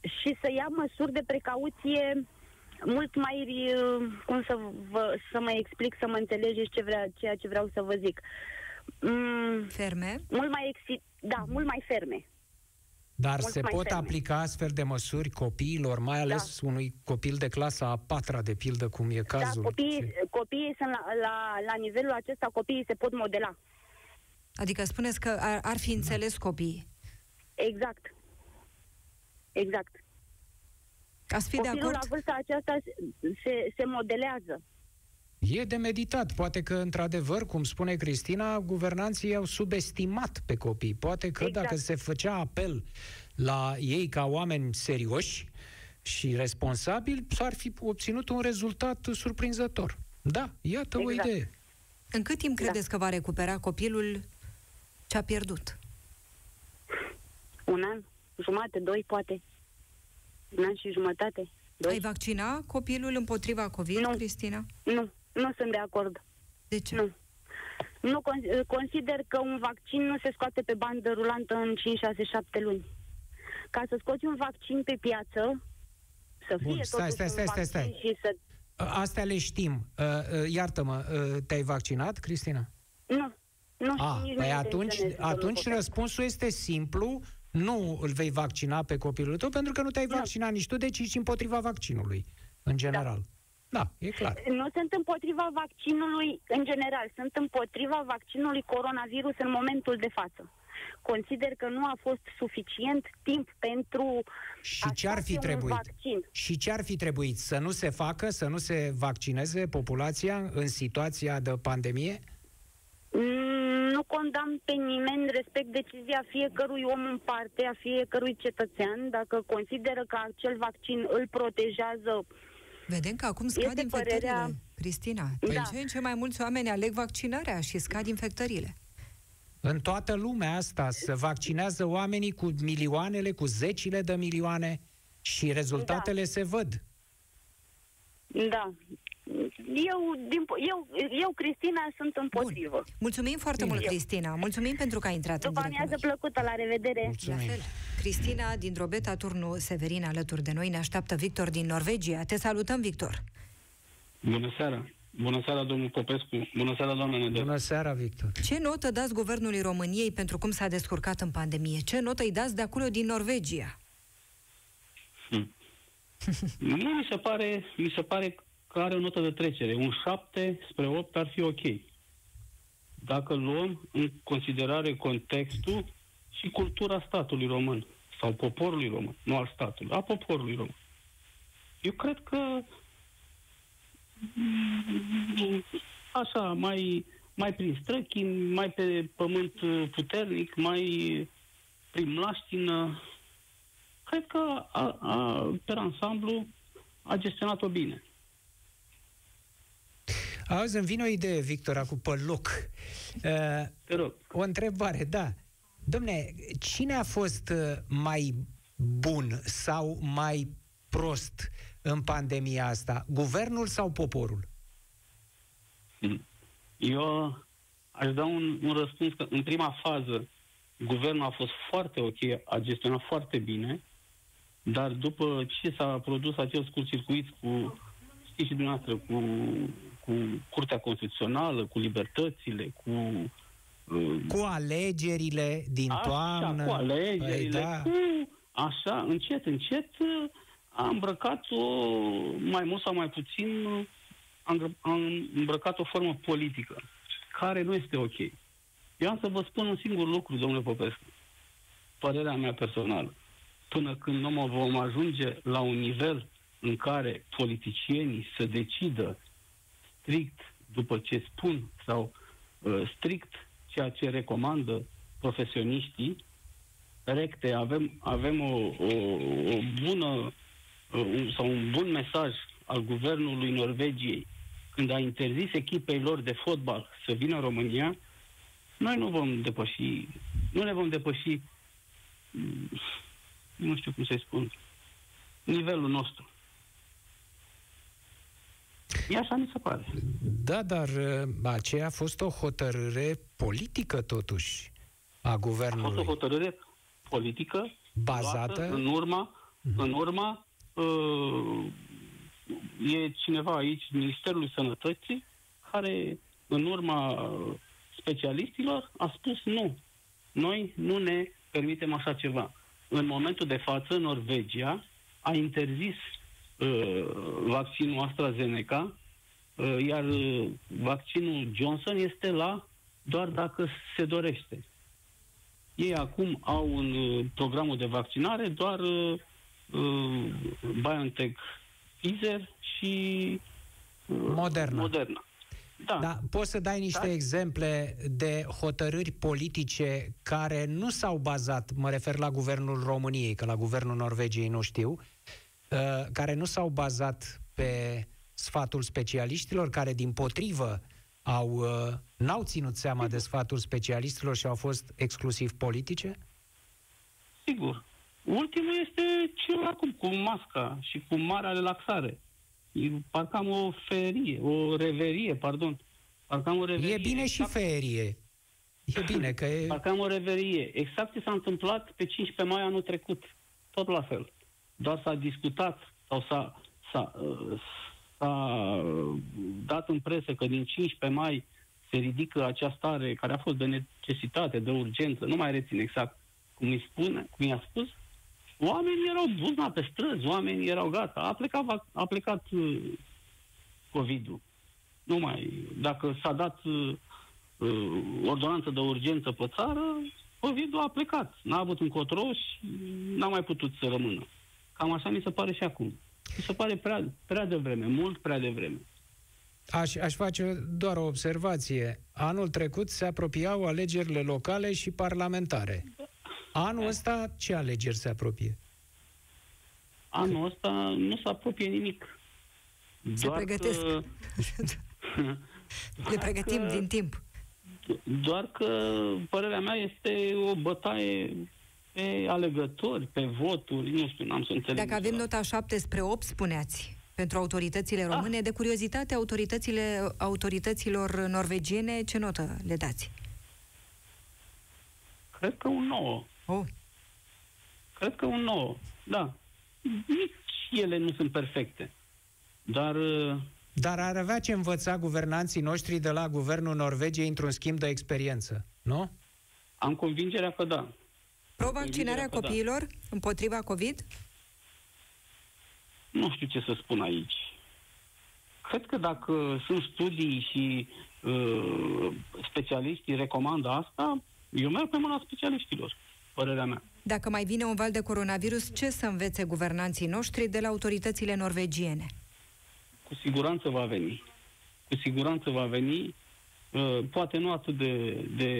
și să ia măsuri de precauție mult mai, uh, cum să, vă, să mă explic, să mă înțelegeți ce vrea, ceea ce vreau să vă zic. Mm, ferme? Mult mai, exi- da, mult mai ferme. Dar mult se pot ferme. aplica astfel de măsuri copiilor, mai ales da. unui copil de clasa a patra, de pildă, cum e da, cazul? Da, copiii, copiii sunt la, la, la nivelul acesta, copiii se pot modela. Adică spuneți că ar, ar fi înțeles copiii. Exact. Exact. Ați fi Copilul de acord? la vârsta aceasta se, se modelează. E de meditat. Poate că, într-adevăr, cum spune Cristina, guvernanții au subestimat pe copii. Poate că exact. dacă se făcea apel la ei ca oameni serioși și responsabili, s-ar fi obținut un rezultat surprinzător. Da, iată exact. o idee. În cât timp da. credeți că va recupera copilul ce a pierdut? Un an, jumate, doi, poate. Un an și jumătate. Doi. Ai vaccina copilul împotriva COVID, nu. Cristina? Nu, nu sunt de acord. De ce? Nu. Nu consider că un vaccin nu se scoate pe bandă rulantă în 5, 6, 7 luni. Ca să scoți un vaccin pe piață, să fie Bun, stai, stai, stai, stai, stai. și să... Astea le știm. Uh, uh, iartă-mă, uh, te-ai vaccinat, Cristina? Nu. Nu știu, A, nici păi atunci, atunci răspunsul este simplu, nu îl vei vaccina pe copilul tău pentru că nu te-ai vaccinat nici tu, deci ești împotriva vaccinului, în general. Da. Da, e clar. Nu sunt împotriva vaccinului în general, sunt împotriva vaccinului coronavirus în momentul de față. Consider că nu a fost suficient timp pentru și ce ar fi trebuit? Vaccin. Și ce ar fi trebuit? Să nu se facă, să nu se vaccineze populația în situația de pandemie? Mm, nu condamn pe nimeni, respect decizia fiecărui om în parte, a fiecărui cetățean. Dacă consideră că acel vaccin îl protejează Vedem că acum scad infectările, părerea... Cristina. Păi da. ce în ce mai mulți oameni aleg vaccinarea și scad infectările. În toată lumea asta se vaccinează oamenii cu milioanele, cu zecile de milioane și rezultatele da. se văd. Da, eu, din, eu, eu, Cristina, sunt împotrivă. Bun. Mulțumim foarte Bine. mult, Cristina. Mulțumim pentru că ai intrat După în amiază plăcută, la revedere. Mulțumim. La fel. Cristina din Drobeta, turnu Severin, alături de noi. Ne așteaptă Victor din Norvegia. Te salutăm, Victor. Bună seara. Bună seara, domnul Popescu. Bună seara, doamna Nedel. Bună seara, Victor. Ce notă dați Guvernului României pentru cum s-a descurcat în pandemie? Ce notă îi dați de acolo din Norvegia? Hmm. nu mi se pare, mi se pare că are o notă de trecere. Un 7 spre 8 ar fi ok. Dacă luăm în considerare contextul și cultura statului român sau poporului român, nu al statului, a poporului român. Eu cred că așa, mai, mai prin străchini, mai pe pământ puternic, mai prin mlaștină, cred că a, a, pe ansamblu a gestionat-o bine. Auzi, îmi vine o idee, Victor, acum pe loc. Uh, Te rog. O întrebare, da. Domne, cine a fost uh, mai bun sau mai prost în pandemia asta? Guvernul sau poporul? Hmm. Eu aș da un, un răspuns că în prima fază guvernul a fost foarte ok, a gestionat foarte bine, dar după ce s-a produs acel scurt circuit cu, știți și dumneavoastră, cu cu Curtea Constituțională, cu libertățile, cu... Uh, cu alegerile din așa, toamnă. cu alegerile, păi, da. cu... Așa, încet, încet a îmbrăcat-o, mai mult sau mai puțin, a îmbrăcat o formă politică, care nu este ok. Eu am să vă spun un singur lucru, domnule Popescu. Părerea mea personală. Până când nu vom ajunge la un nivel în care politicienii să decidă strict după ce spun sau uh, strict ceea ce recomandă profesioniștii, recte, avem, avem o, o, o bună uh, un, sau un bun mesaj al guvernului Norvegiei când a interzis echipei lor de fotbal să vină în România, noi nu vom depăși, nu ne vom depăși, mm, nu știu cum să-i spun, nivelul nostru. E așa mi se pare. Da, dar uh, aceea a fost o hotărâre politică, totuși, a guvernului. A fost o hotărâre politică Bazată? luată în urma, Mhm. în urma uh, e cineva aici, Ministerul Sănătății, care în urma uh, specialistilor a spus nu. Noi nu ne permitem așa ceva. În momentul de față, Norvegia a interzis uh, vaccinul AstraZeneca, uh, iar uh, vaccinul Johnson este la doar dacă se dorește. Ei acum au în uh, programul de vaccinare doar uh, uh, BioNTech Pfizer și uh, Moderna. Moderna. Da. Da, poți să dai niște Da. exemple de hotărâri politice care nu s-au bazat, mă refer la guvernul României, că la guvernul Norvegiei nu știu, uh, care nu s-au bazat pe sfatul specialiștilor, care din potrivă au, uh, n-au ținut seama de sfatul specialiștilor și au fost exclusiv politice? Sigur. Ultimul este cel acum, cu masca și cu marea relaxare. E parcă am o ferie, o reverie, pardon. Parcă am o reverie. E bine și exact, ferie. E bine că e... Parcă am o reverie. Exact ce s-a întâmplat pe 15 mai anul trecut. Tot la fel. Doar s-a discutat sau s-a, s-a, uh, s-a uh, dat în presă că din 15 mai se ridică această stare care a fost de necesitate, de urgență, nu mai rețin exact cum îi spune, cum i-a spus, oamenii erau buzna pe străzi, oamenii erau gata. A plecat, vac- a plecat uh, COVID-ul. Nu mai, dacă s-a dat uh, uh, ordonanță de urgență pe țară, COVID-ul a plecat. N-a avut încotro și n-a mai putut să rămână. Cam așa mi se pare și acum. Mi se pare prea, prea devreme, mult prea devreme. Aș, aș face doar o observație. Anul trecut se apropiau alegerile locale și parlamentare. Anul ăsta ce alegeri se apropie? Anul ăsta nu se apropie nimic. Se pregătesc. Că, Le pregătim că- din timp. Doar că părerea mea este o bătaie pe alegători, pe voturi, nu știu, n-am să înțeleg. Dacă avem niciodată. nota 7 spre 8, spuneați, pentru autoritățile române, de curiozitate, autoritățile, autorităților norvegiene, ce notă le dați? Cred că un 9. Oh, Cred că un 9, da. Nici ele nu sunt perfecte. Dar uh, Dar ar avea ce învăța guvernanții noștri de la guvernul Norvegiei într-un schimb de experiență, nu? am convingerea că da. Pro-vaccinarea Convingerea că da. copiilor împotriva COVID? Nu știu ce să spun aici. Cred că dacă sunt studii și uh, specialiștii recomandă asta, eu merg pe mâna specialiștilor, părerea mea. Dacă mai vine un val de coronavirus, ce să învețe guvernanții noștri de la autoritățile norvegiene? Cu siguranță va veni. Cu siguranță va veni, uh, poate nu atât de, de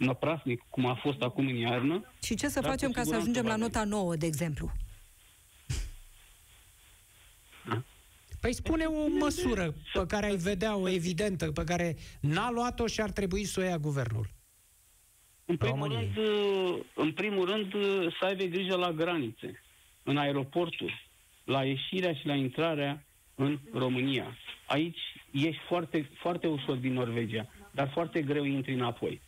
năprasnic cum a fost acum în iarnă, Și ce să Dar facem cu ca să siguranță ajungem va la veni. nota 9, de exemplu? Păi spune o măsură pe care ai vedea o evidentă, pe care n-a luat-o și ar trebui să o ia guvernul. În primul, României. rând, uh, în primul rând, uh, să aibă grijă la granițe, în aeroporturi, la ieșirea și la intrarea în România. Aici ești foarte, foarte ușor din Norvegia, dar foarte greu intri înapoi.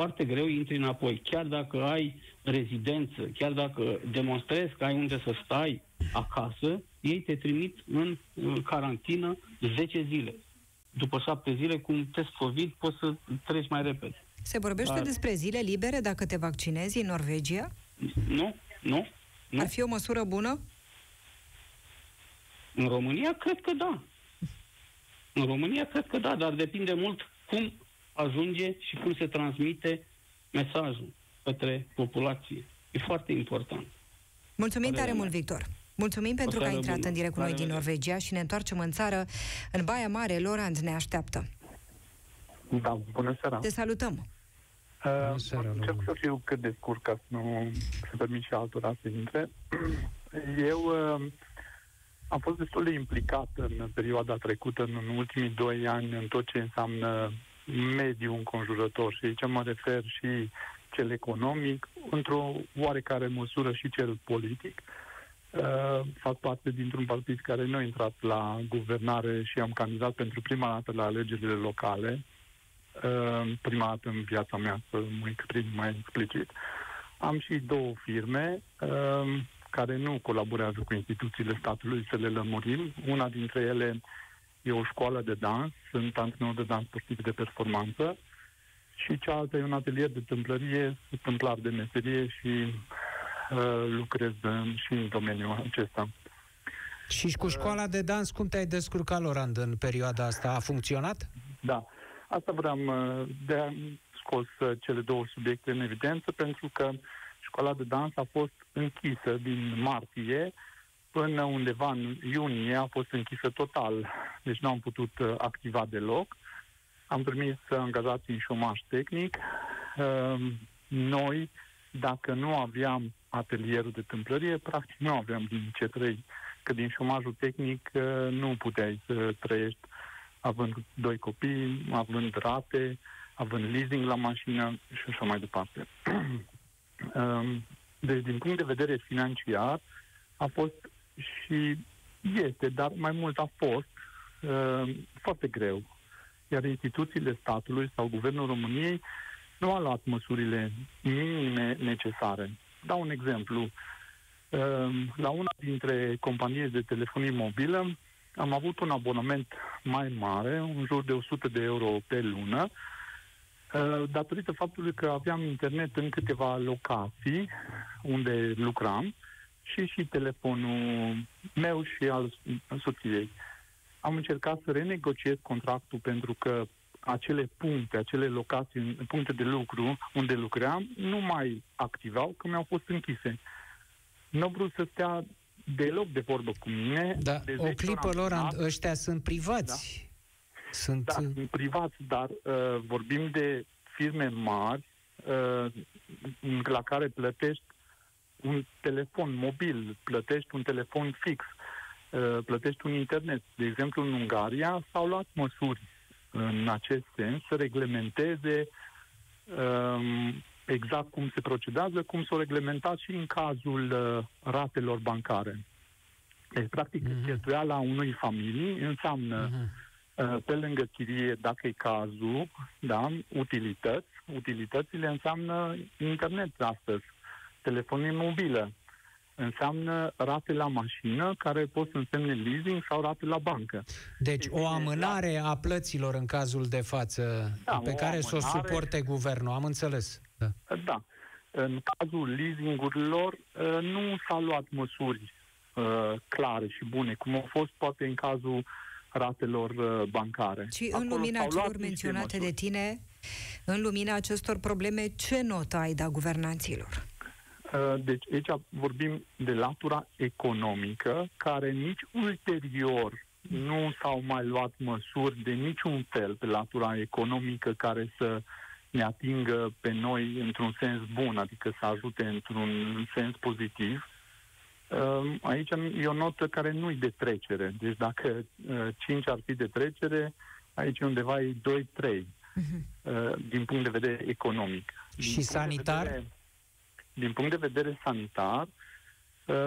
Foarte greu intri înapoi. Chiar dacă ai rezidență, chiar dacă demonstrezi că ai unde să stai acasă, ei te trimit în uh, carantină 10 zile. După șapte zile, cu un test COVID, poți să treci mai repede. Se vorbește Dar- despre zile libere dacă te vaccinezi în Norvegia? Nu? Nu? Nu? Ar fi o măsură bună? În România, cred că da. În România, cred că da, dar depinde mult cum ajunge și cum se transmite mesajul către populație. E foarte important. Mulțumim tare Părerea mult, mea. Victor. Mulțumim pentru că ai seară intrat bună. în direct cu La noi din revedere. Norvegia și ne întoarcem în țară. În Baia Mare, Lorand ne așteaptă. Da, bună seara. Te salutăm. Bună Uh, seara, încerc Roman. să fiu cât de scurt ca să nu se permit și altora să intre. Eu uh, am fost destul de implicat în perioada trecută, în ultimii doi ani, în tot ce înseamnă mediul înconjurător și aici mă refer și cel economic, într-o oarecare măsură și cel politic. Uh, fac parte dintr-un partid care nu a intrat la guvernare și am candidat pentru prima dată la alegerile locale. uh, prima dată în viața mea, să mă exprim mai explicit. Am și două firme uh, care nu colaborează cu instituțiile statului să le lămurim. Una dintre ele e o școală de dans, sunt antrenor de dans sportiv de performanță și cealaltă e un atelier de tâmplărie, tâmplar de meserie și uh, lucrez în, și în domeniul acesta. Și cu școala de dans, cum te-ai descurcat, Lorand, în perioada asta? A funcționat? Da. Asta vreau uh, de a scos uh, cele două subiecte în evidență, pentru că școala de dans a fost închisă din martie până undeva în iunie a fost închisă total. Deci nu am putut uh, activa deloc. Am trimis angajații în șomaș tehnic. Noi, dacă nu aveam atelierul de tâmplărie, practic nu aveam din ce trăi că din șomajul tehnic uh, nu puteai să trăiești având doi copii, având rate, având leasing la mașină și așa mai departe. Um, deci, din punct de vedere financiar, a fost și este, dar mai mult a fost uh, foarte greu. Iar instituțiile statului sau Guvernul României nu a luat măsurile minime necesare. Dau un exemplu. Ehm, la una dintre companiile de telefonie mobilă am avut un abonament mai mare, în jur de 100 de euro pe lună, ehm, datorită faptului că aveam internet în câteva locații unde lucram și și telefonul meu și al soției. Am încercat să renegociez contractul pentru că acele puncte, acele locații, puncte de lucru unde lucream, nu mai activau, că mi-au fost închise nu au vrut să stea deloc de vorbă cu mine. Da, de o clipă lor, am, ăștia sunt privați. Da? Sunt... Da, sunt privați, dar uh, vorbim de firme mari uh, la care plătești un telefon mobil, plătești un telefon fix, uh, plătești un internet. De exemplu, în Ungaria s-au luat măsuri în acest sens să reglementeze uh, exact cum se procedează, cum s-o reglementat și în cazul uh, ratelor bancare. Deci, practic, uh-huh. cheltuiala unui familii înseamnă, uh-huh. uh, pe lângă chirie, dacă e cazul, da, utilități. Utilitățile înseamnă internet astăzi, telefonie mobilă, înseamnă rate la mașină, care pot să însemne leasing sau rate la bancă. Deci o amânare a plăților în cazul de față da, pe care să o suporte guvernul, am înțeles. Da. da. În cazul leasingurilor uh, nu s-au luat măsuri uh, clare și bune, cum au fost poate în cazul ratelor uh, bancare. Și în lumina celor menționate de tine, în lumina acestor probleme, ce notă ai da guvernanților? Deci aici vorbim de latura economică, care nici ulterior nu s-au mai luat măsuri de niciun fel pe latura economică care să uh, ne atingă pe noi într-un sens bun, adică să ajute într-un sens pozitiv. Ehm, aici e o notă care nu e de trecere. Deci dacă 5 ar fi de trecere, aici undeva e 2-3, uh-huh. Mhm. din punct de vedere economic. Din și sanitar? De vedere, din punct de vedere sanitar,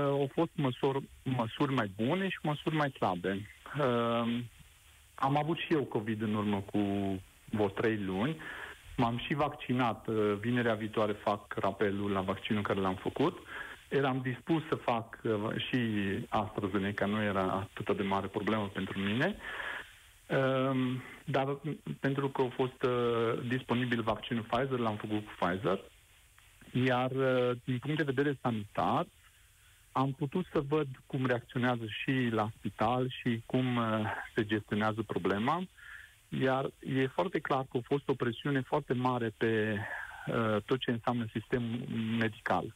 au fost măsuri, măsuri mai bune și măsuri mai slabe. Ehm, am avut și eu COVID în urmă cu vreo trei luni. M-am și vaccinat. Uh, vinerea viitoare fac rapelul la vaccinul care l-am făcut. Eram dispus să fac uh, și AstraZeneca, nu era atât de mare problemă pentru mine. Um, dar pentru că a fost uh, disponibil vaccinul Pfizer, l-am făcut cu Pfizer. Iar din punct de vedere sanitar, am putut să văd cum reacționează și la spital și cum se gestionează problema. Iar e foarte clar că a fost o presiune foarte mare pe uh, tot ce înseamnă sistemul medical.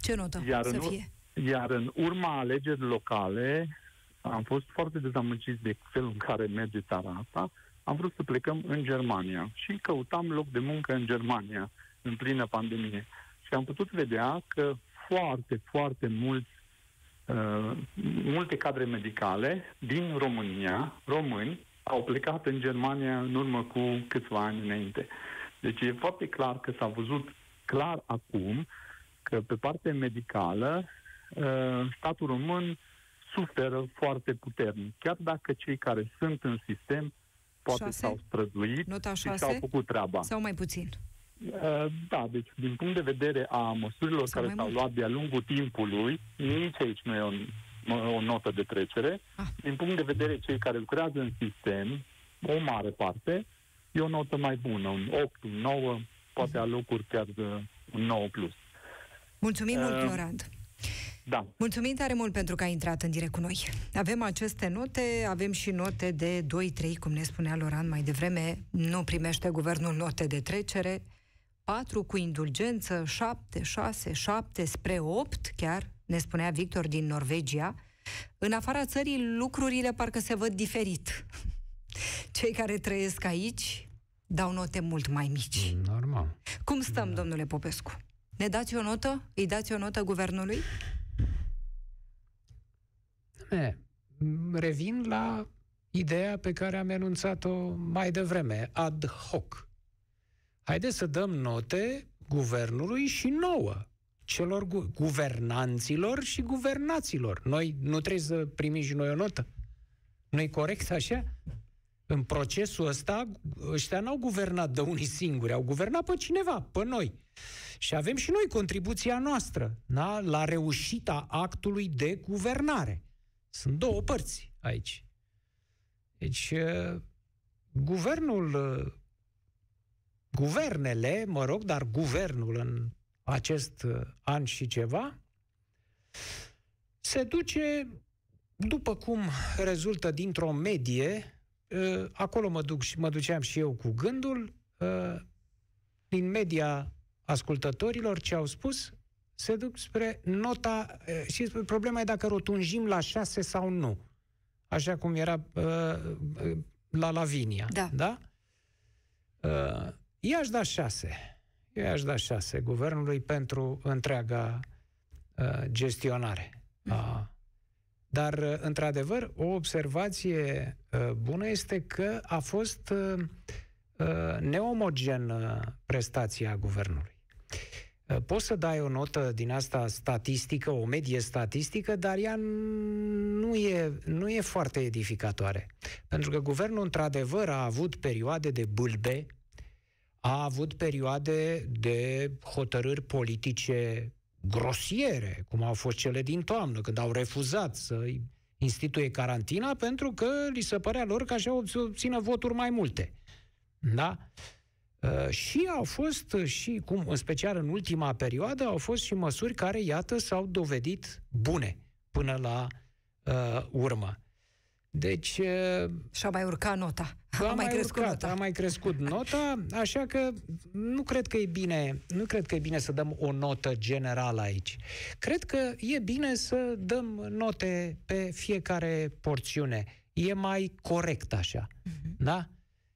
Ce notă iar să în, fie? Iar în urma alegerilor locale am fost foarte dezamăgiți de felul în care merge țara asta. Am vrut să plecăm în Germania și căutam loc de muncă în Germania, în plină pandemie. Și am putut vedea că foarte, foarte mulți uh, multe cadre medicale din România, români, au plecat în Germania în urmă cu câțiva ani înainte. Deci e foarte clar că s-a văzut clar acum că pe partea medicală ă, statul român suferă foarte puternic. Chiar dacă cei care sunt în sistem poate Șase? s-au străduit Nota și 6? și-au făcut treaba. Sau mai puțin? Uh, Da, deci din punct de vedere a măsurilor Sau care mai s-au mult. luat de-a lungul timpului, nici aici nu e o, o notă de trecere. Ah. Din punct de vedere cei care lucrează în sistem, o mare parte, e o notă mai bună, un 8, un 9, poate alocuri chiar de un 9 plus. Mulțumim mult, Uh, Florand. Da, Mulțumim tare mult pentru că ai intrat în direct cu noi. Avem aceste note, avem și note de 2-3, cum ne spunea Loran mai devreme, nu primește guvernul note de trecere, 4 cu indulgență, 7, 6, 7 spre 8, chiar, ne spunea Victor din Norvegia. În afara țării, lucrurile parcă se văd diferit. Cei care trăiesc aici dau note mult mai mici. Normal. Cum stăm, domnule Popescu? Ne dați o notă? Îi dați o notă guvernului? E, revin la ideea pe care am enunțat-o mai devreme, ad hoc. Haideți să dăm note guvernului și nouă, celor gu- guvernanților și guvernaților. Noi nu trebuie să primim și noi o notă. Nu-i corect așa? În procesul ăsta, ăștia n-au guvernat de unii singuri, au guvernat pe cineva, pe noi. Și avem și noi contribuția noastră da? la reușita actului de guvernare. Sunt două părți aici. Deci, uh, guvernul, uh, guvernele, mă rog, dar guvernul în acest uh, an și ceva, se duce, după cum rezultă dintr-o medie, uh, acolo mă, duc și mă duceam și eu cu gândul, uh, din media ascultătorilor ce au spus, se duc spre nota... eh, Și problema e dacă rotunjim la 6 sau nu. Așa cum era uh, uh, la Lavinia. Da. da? Uh, i-aș da 6. Eu i-aș da 6 guvernului pentru întreaga uh, gestionare. Uh, dar, uh, într-adevăr, o observație uh, bună este că a fost uh, uh, neomogenă prestația guvernului. Uh, Poți să dai o notă din asta statistică, o medie statistică, dar ea nu e, nu e foarte edificatoare. Pentru că guvernul, într-adevăr, a avut perioade de bâlbe, a avut perioade de hotărâri politice grosiere, cum au fost cele din toamnă, când au refuzat să instituie carantina pentru că li se părea lor că așa obțină voturi mai multe. Da? Uh, și au fost și, cum în special în ultima perioadă, au fost și măsuri care, iată, s-au dovedit bune până la uh, urmă. Deci, uh, Și-a mai urcat nota. a, A mai crescut urcat, nota. a mai crescut nota, așa că nu cred că e bine, nu cred că e bine să dăm o notă generală aici. Cred că e bine să dăm note pe fiecare porțiune. E mai corect așa. Mhm. Da?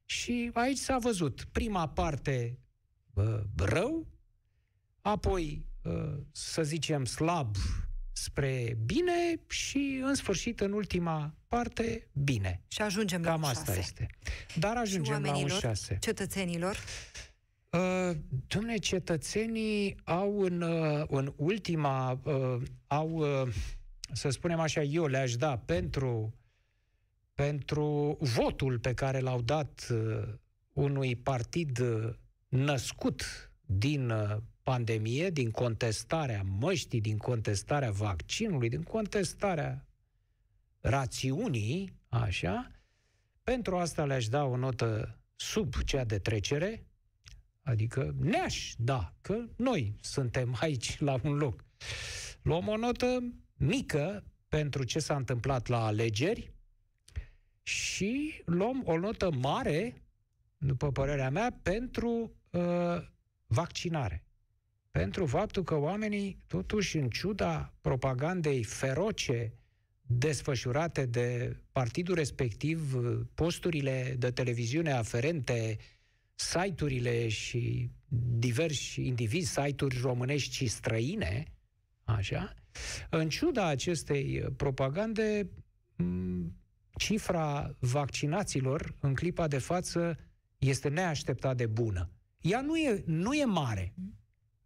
Și aici s-a văzut prima parte bă, rău, apoi, ă, să zicem, slab spre bine și, în sfârșit, în ultima parte, bine. Și ajungem la Cam un asta șase. este. Dar ajungem la un oamenilor? 6. Cetățenilor? Uh, Domne, cetățenii au în, uh, în ultima, uh, au, uh, să spunem așa, eu le-aș da pentru, pentru votul pe care l-au dat uh, unui partid uh, născut din uh, pandemie, din contestarea măștii, din contestarea vaccinului, din contestarea rațiunii, așa, pentru asta le-aș da o notă sub cea de trecere, Adică neaș, da, că noi suntem aici la un loc. Luăm o notă mică pentru ce s-a întâmplat la alegeri și luăm o notă mare, după părerea mea, pentru uh, vaccinare. Pentru faptul că oamenii, totuși, în ciuda propagandei feroce desfășurate de partidul respectiv, posturile de televiziune aferente, site-urile și diversi indivizi, site-uri românești și străine, așa, în ciuda acestei propagande, m, cifra vaccinaților în clipa de față este neașteptat de bună. Ea nu e, nu e mare.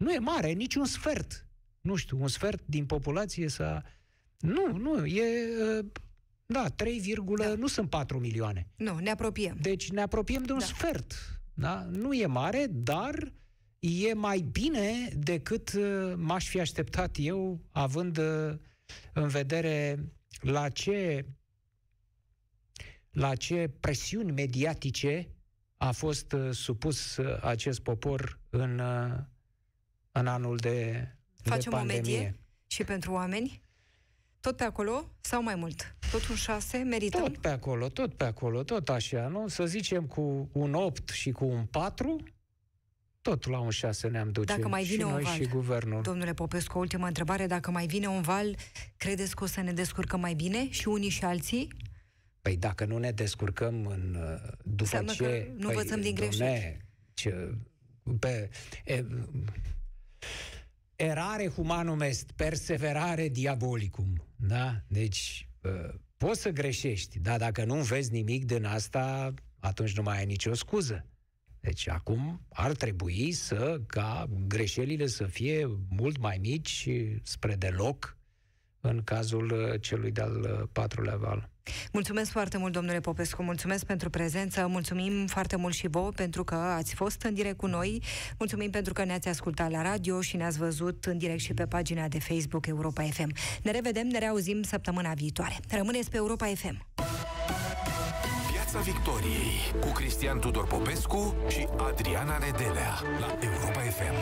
Nu e mare, nici un sfert. Nu știu, un sfert din populație s-a... Nu, nu, e... uh, Da, 3, da. nu sunt 4 milioane. Nu, ne apropiem. Deci ne apropiem de un da. sfert. Da? Nu e mare, dar e mai bine decât uh, m-aș fi așteptat eu, având uh, în vedere la ce la ce presiuni mediatice a fost uh, supus acest popor în, în anul de, Facem de pandemie. o medie și pentru oameni? Tot pe acolo sau mai mult? Tot un 6 merităm? Tot pe acolo, tot pe acolo, tot așa, nu? Să zicem cu un 8 și cu un 4, tot la un 6 ne-am duce. Dacă mai vine și noi un val, și guvernul. Domnule Popescu, ultima întrebare, dacă mai vine un val, credeți că o să ne descurcăm mai bine și unii și alții? Păi dacă nu ne descurcăm în, uh, după Înseamnă ce... Că nu păi, învățăm din greșeli. Ce, pe, e, erare humanum est, perseverare diabolicum. Da? Deci, uh, poți să greșești, dar dacă nu vezi nimic din asta, atunci nu mai ai nicio scuză. Deci acum ar trebui să, ca greșelile să fie mult mai mici spre deloc în cazul uh, celui de-al uh, patrulea val. Mulțumesc foarte mult, domnule Popescu, mulțumesc pentru prezență, mulțumim foarte mult și vouă pentru că ați fost în direct cu noi, mulțumim pentru că ne-ați ascultat la radio și ne-ați văzut în direct și pe pagina de Facebook Europa FM. Ne revedem, ne reauzim săptămâna viitoare. Rămâneți pe Europa FM. Piața Victoriei cu Cristian Tudor Popescu și Adriana Nedelea la Europa FM.